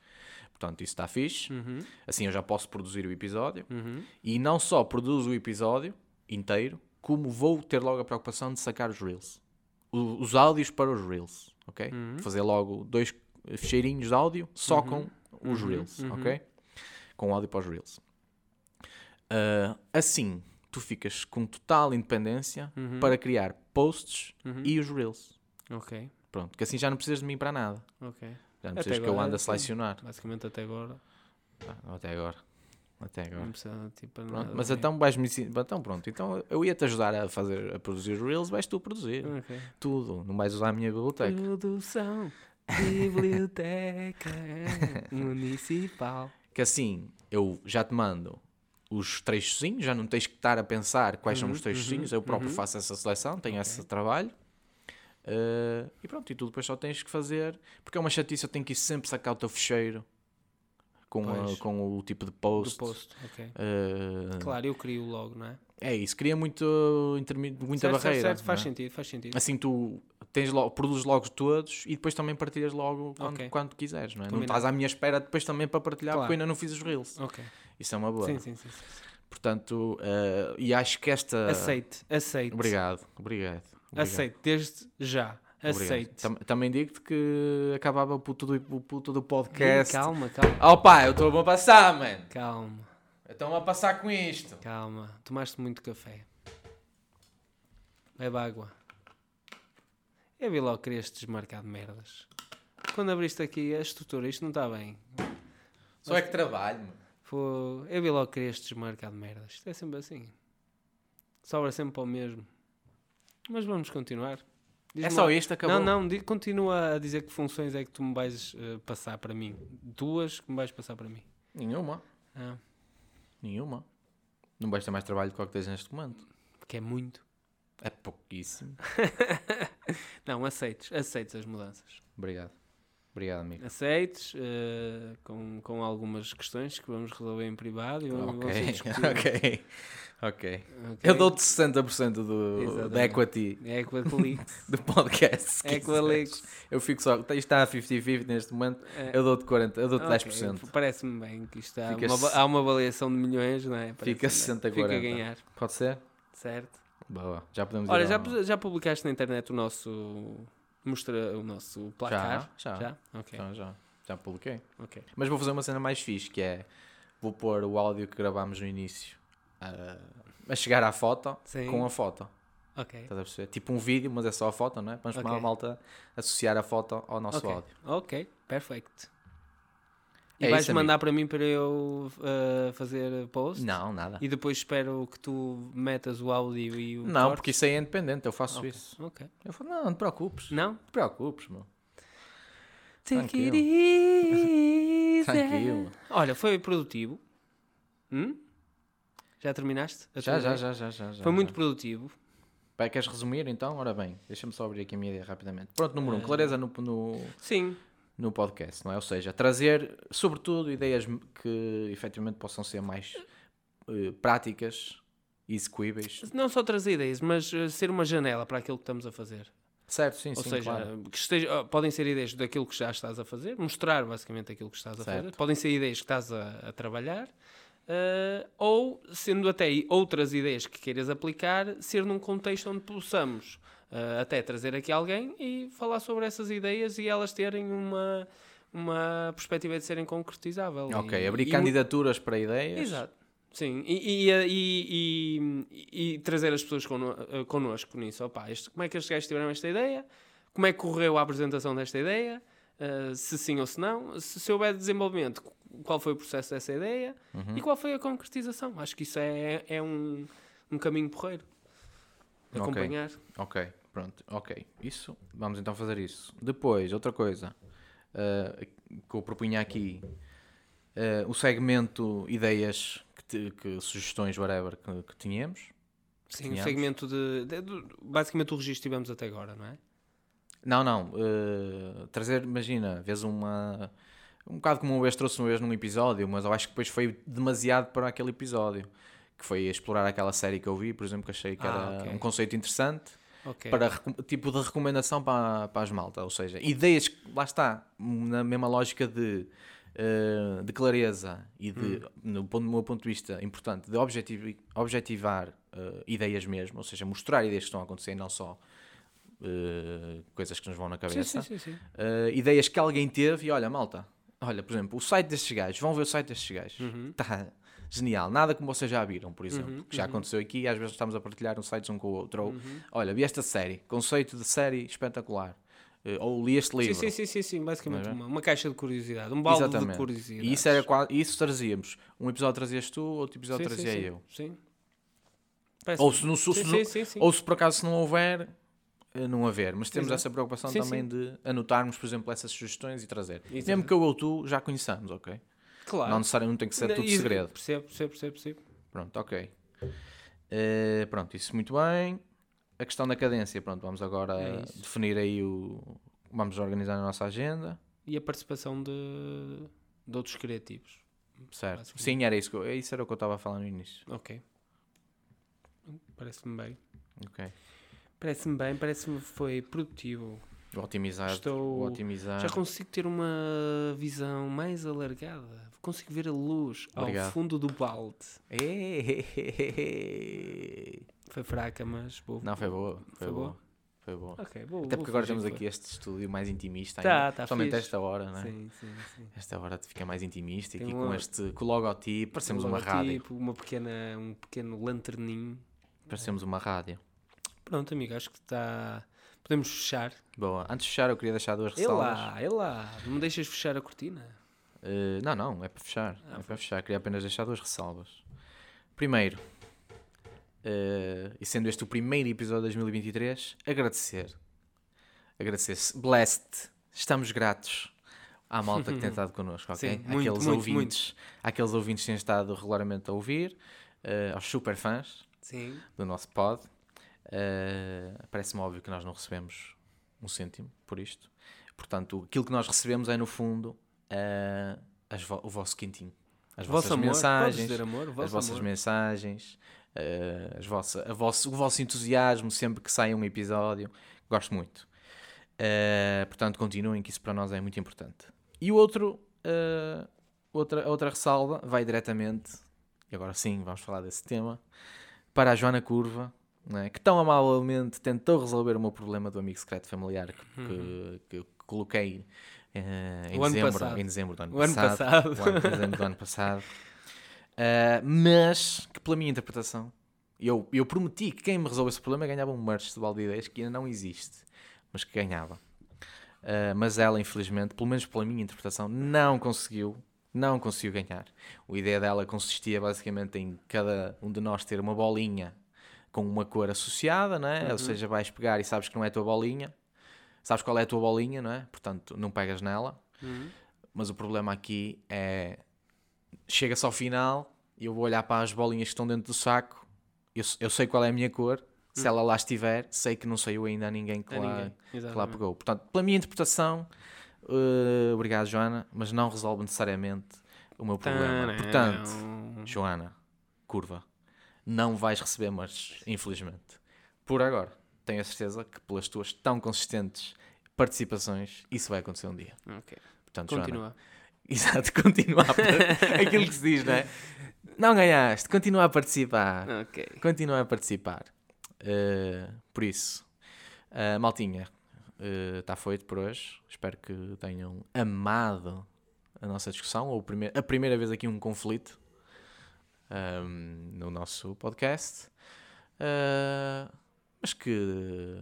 Portanto, isso está fixe. Uhum, Assim eu já posso produzir o episódio. uhum. E não só produzo o episódio inteiro, como vou ter logo a preocupação de sacar os Reels. O- os áudios para os Reels, ok? Uhum. Fazer logo dois ficheirinhos de áudio só com os Uhum, Reels, uhum. ok? Com áudio para os Reels. Ah, assim, tu ficas com total independência Uhum. para criar posts Uhum. e os Reels. Ok, Pronto, que assim já não precisas de mim para nada. ok. Já não precisas que eu agora, ande a selecionar. Basicamente até agora. Ah, Até agora. Até agora. Não precisa tipo, Pronto, mas ok. então vais-me. Então pronto, então eu ia-te ajudar a fazer a produzir os Reels, vais tu produzir. Ok. Tudo. Não vais usar a minha biblioteca. Produção Biblioteca Municipal. Que assim eu já te mando os trechozinhos, já não tens que estar a pensar quais são Uhum, os trechozinhos, uhum, eu próprio uhum. faço essa seleção, tenho esse trabalho. Uh, e pronto, e tu depois só tens que fazer, porque é uma chatice, eu tenho que ir sempre sacar o teu fecheiro com, a- com o tipo de post. post, ok. Uh, Claro, eu crio logo, não é? É isso, cria muito, muita Certo, certo, barreira. certo, faz não é? sentido, faz sentido. Assim tu tens logo, produzes logo todos e depois também partilhas logo quando, Ok. quando quiseres, não é? Não estás à minha espera depois também para partilhar Claro. porque eu ainda não fiz os reels. Ok. Isso é uma boa. Sim, sim, sim. sim. Portanto, eh, e acho que esta. Aceite, aceite. Obrigado, obrigado. obrigado. Aceite, desde já. Aceite. Tam- também digo-te que acabava o puto do, o puto do podcast. Calma, calma, Oh pá, eu estou a passar, mano. calma, Estão a passar com isto. calma. Tomaste muito café. Bebe água. Eu vi logo que querias desmarcar de merdas. Quando abriste aqui a estrutura, isto não está bem. Só é que trabalho, mano. Foi... Eu vi logo que querias desmarcar de merdas. Isto é sempre assim. Sobra sempre para o mesmo. Mas vamos continuar. É só isto, acabou. Não, não, continua a dizer que funções é que tu me vais eh, passar para mim. Duas que me vais passar para mim. Nenhuma. Ah, Nenhuma. Não vais ter mais trabalho do que o que tens neste momento. que é muito. É pouquíssimo. Não, aceites, aceites as mudanças. Obrigado. Obrigado, amigo. Aceites, eh, com, com algumas questões que vamos resolver em privado e vamos, vamos Ok, ok. Eu dou-te 60% do, da equity É Equalix. do podcast. Equalix. quiseres. Eu fico só. Isto está a 50-50 neste momento. É. Eu dou-te 40%, eu dou-te Ok, 10%. Parece-me bem que isto há Fica uma, há uma avaliação de milhões, não é? Fica Parece-me bem. 60 Fica a 40. ganhar, Pode ser? certo? Boa. Já podemos Olha, já, pu- já publicaste na internet o nosso. Mostra o nosso placar? Já, já. Já? Ok, Já, já. Já publiquei. ok. Mas vou fazer uma cena mais fixe, que é... Vou pôr o áudio que gravámos no início a, a chegar à foto Sim. com a foto. Ok. Estás a perceber? Tipo um vídeo, mas é só a foto, não é? Vamos para Ok. a malta associar a foto ao nosso ok. áudio. Ok, perfect. E É vais mandar para mim para eu uh, fazer post? Não, nada. E depois espero que tu metas o áudio e o. Não, corte? porque isso aí é independente, eu faço Ok, isso. Ok. Eu falo, não, não te preocupes. Não Não? te preocupes, meu. Take it Tranquilo. easy. Tranquilo. Olha, foi produtivo. Hum? Já terminaste? Já, já, já, já, já. já, Foi muito já. produtivo. Vai, queres resumir então? Ora bem, deixa-me só abrir aqui a minha ideia rapidamente. Pronto, número um, Eh, clareza no, no, Sim. No podcast, não é? Ou seja, trazer, sobretudo, ideias que efetivamente possam ser mais eh, práticas e execuíveis. Não só trazer ideias, mas uh, ser uma janela para aquilo que estamos a fazer. Certo, sim, Ou sim, seja, claro. que esteja- uh, podem ser ideias daquilo que já estás a fazer, mostrar basicamente aquilo que estás a Certo. fazer. Podem ser ideias que estás a, a trabalhar. uh, ou sendo até outras ideias que queiras aplicar, ser num contexto onde possamos uh, até trazer aqui alguém e falar sobre essas ideias e elas terem uma, uma perspectiva de serem concretizáveis. Ok, E- abrir e candidaturas para ideias. Exato. Sim, e, e, e, e- e trazer as pessoas eh, connosco nisso. Opa, este, como é que estes gajos tiveram esta ideia? Como é que correu a apresentação desta ideia? Eh, se sim ou se não? Se, se houver desenvolvimento, qual foi o processo dessa ideia? Uhum. E qual foi a concretização? Acho que isso é, é um, um caminho porreiro. Acompanhar. Ok, pronto, ok. Isso, vamos então fazer isso. Depois, outra coisa eh, que eu propunha aqui, eh, o segmento ideias, que, que sugestões, whatever, que, que tínhamos. Sim, o Tínhamos. segmento de, de- de- Basicamente o registro que tivemos até agora, não é? Não, não, eh, trazer, imagina, vês uma... Um bocado como o vez trouxe uma vez num episódio, mas eu acho que depois foi demasiado para aquele episódio. Que foi explorar aquela série que eu vi, por exemplo, que achei que Ah, era ok. um conceito interessante. Ok. para tipo de recomendação para, para as malta, ou seja, ideias que lá está, na mesma lógica de, eh, de clareza e de, no, ponto, do meu ponto de vista, importante, de objetivi- objetivar eh, ideias mesmo, ou seja, mostrar ideias que estão a acontecer e não só eh, coisas que nos vão na cabeça. sim, sim, sim. Uh, ideias que alguém teve e olha, malta, olha, por exemplo, o site destes gajos, vão ver o site destes gajos. Uhum. Genial. Nada como vocês já viram, por exemplo, que já aconteceu aqui às vezes estamos a partilhar uns sites um com o outro. Ou, Uhum. olha, vi esta série, conceito de série espetacular. Uh, ou li este livro. Sim, sim, sim, sim, basicamente é? uma, uma caixa de curiosidade, um balde de Exatamente. curiosidade. E isso, era, isso trazíamos. Um episódio trazias tu, outro episódio sim, trazia sim, eu. Sim. Parece- Ou se, não, se, sim, sim, ou se por acaso não houver, uh, não haver. Mas temos Exato. essa preocupação também de anotarmos, por exemplo, essas sugestões e trazer. Exato. Mesmo que eu ou tu já conheçamos, ok? Claro. Não necessariamente tem que ser tudo e- segredo. Percebo, percebo, percebo, percebo. Pronto, ok. Eh, pronto, isso muito bem. A questão da cadência, pronto, vamos agora É definir aí o. Vamos organizar a nossa agenda. E a participação de, de outros criativos. Certo. Sim, era isso, que eu, isso era o que eu estava a falar no início. Ok. Parece-me bem. Ok. Parece-me bem, parece-me foi produtivo. Otimizar. Estou- Otimizar. Já consigo ter uma visão mais alargada. Consigo ver a luz Obrigado. ao fundo do balde. Ei, Foi fraca, mas boa. Não, foi boa. Foi, Foi boa. boa? Foi boa. Ok, boa. Até porque agora temos aqui este estúdio mais intimista Tá, ainda. tá Principalmente fixe. esta hora, não é? Sim, sim, sim. Esta hora fica mais intimista e aqui uma- com este com o logotipo. Parecemos Um uma rádio. logotipo, Uma pequena, um pequeno lanterninho. Parecemos uma rádio. Pronto, amigo, acho que está. Podemos fechar. Boa. Antes de fechar, eu queria deixar duas É ressalvas. lá, é lá. Não me deixas fechar a cortina? Uh, não, não, é para fechar. Ah, é para fechar. Queria apenas deixar duas ressalvas. Primeiro, uh, e sendo este o primeiro episódio de 2023, agradecer. Agradecer. Blessed. Estamos gratos à malta que tem estado connosco, ok? Sim, muito, Aqueles muito, ouvintes, àqueles ouvintes que têm estado regularmente a ouvir, uh, aos super fãs Sim. do nosso pod. Uh, Parece-me óbvio que nós não recebemos um cêntimo por isto. Portanto, aquilo que nós recebemos é, no fundo, uh, as vo- o vosso quintinho. As vossas amor. Mensagens, amor? As vossas amor. mensagens, uh, as vossa, a vosso, o vosso entusiasmo sempre que sai um episódio. Gosto muito. Uh, portanto, continuem, que isso para nós é muito importante. E o outro, uh, outra, outra ressalva vai diretamente, e agora sim vamos falar desse tema, para a Joana Curva, é? que tão amavelmente tentou resolver o meu problema do amigo secreto familiar que, que- que eu coloquei eh, em, Uhum. Ano dezembro, passado. em dezembro do ano O ano passado. passado. o ano- em dezembro do ano passado. Eh, mas que pela minha interpretação, eu, eu prometi que quem me resolvesse o problema ganhava um merch de balde de ideias que ainda não existe, mas que ganhava. Eh, mas ela, infelizmente, pelo menos pela minha interpretação, não conseguiu, não conseguiu ganhar. A ideia dela consistia basicamente em cada um de nós ter uma bolinha com uma cor associada, não é? Ou seja, vais pegar e sabes que não é a tua bolinha, sabes qual é a tua bolinha, não é? Portanto, não pegas nela. Uhum. Mas o problema aqui é chega-se ao final e eu vou olhar para as bolinhas que estão dentro do saco. Eu, eu sei qual é a minha cor. Se ela lá estiver, sei que não saiu ainda a ninguém que, A lá, ninguém. que lá pegou. Portanto, pela minha interpretação, eh, obrigado, Joana, mas não resolve necessariamente o meu problema. Portanto, Joana, curva, não vais receber mas infelizmente. Por agora, tenho a certeza que pelas tuas tão consistentes participações, isso vai acontecer um dia. Ok. Portanto, Joana, Continua. Exato, continua a aquilo que se diz, não é? Não ganhaste, continua a participar. Ok. Continua a participar. Uh, por isso, uh, maltinha, está feito por hoje. Espero que tenham amado a nossa discussão, ou a primeira vez aqui um conflito um, no nosso podcast. Uh, mas que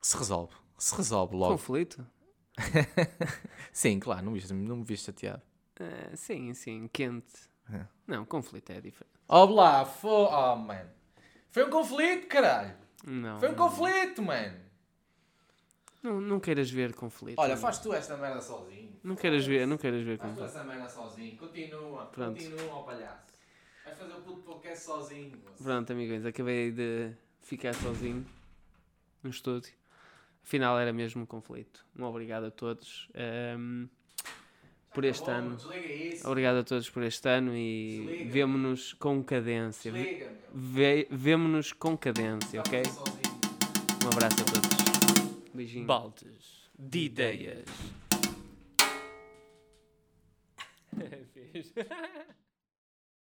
se resolve. Se resolve logo. Conflito? Sim, claro, não, viste, não me viste chateado. Ah, sim, sim. Quente. É. Não, conflito é diferente. Ó lá, foi. Oh, man. Foi um conflito, caralho. Não. Foi um não. conflito, man. Não, não queiras ver conflito. Olha, faz tu esta merda sozinho. Não queiras ver, não queiras ver Faz tu conflito. essa merda sozinho. Continua. Pronto. Continua, palhaço. Vais fazer o puto podcast sozinho. moço. Pronto, amigos, acabei de ficar sozinho no estúdio. Afinal, era mesmo um conflito. Um obrigado a todos ehm, por este bom, ano. Obrigado a todos por este ano e vemo-nos com cadência. Desliga, meu. Ve- Vemo-nos com cadência, ok? Sozinho. Um abraço a todos. Beijinho. Baldes de ideias. Fiz.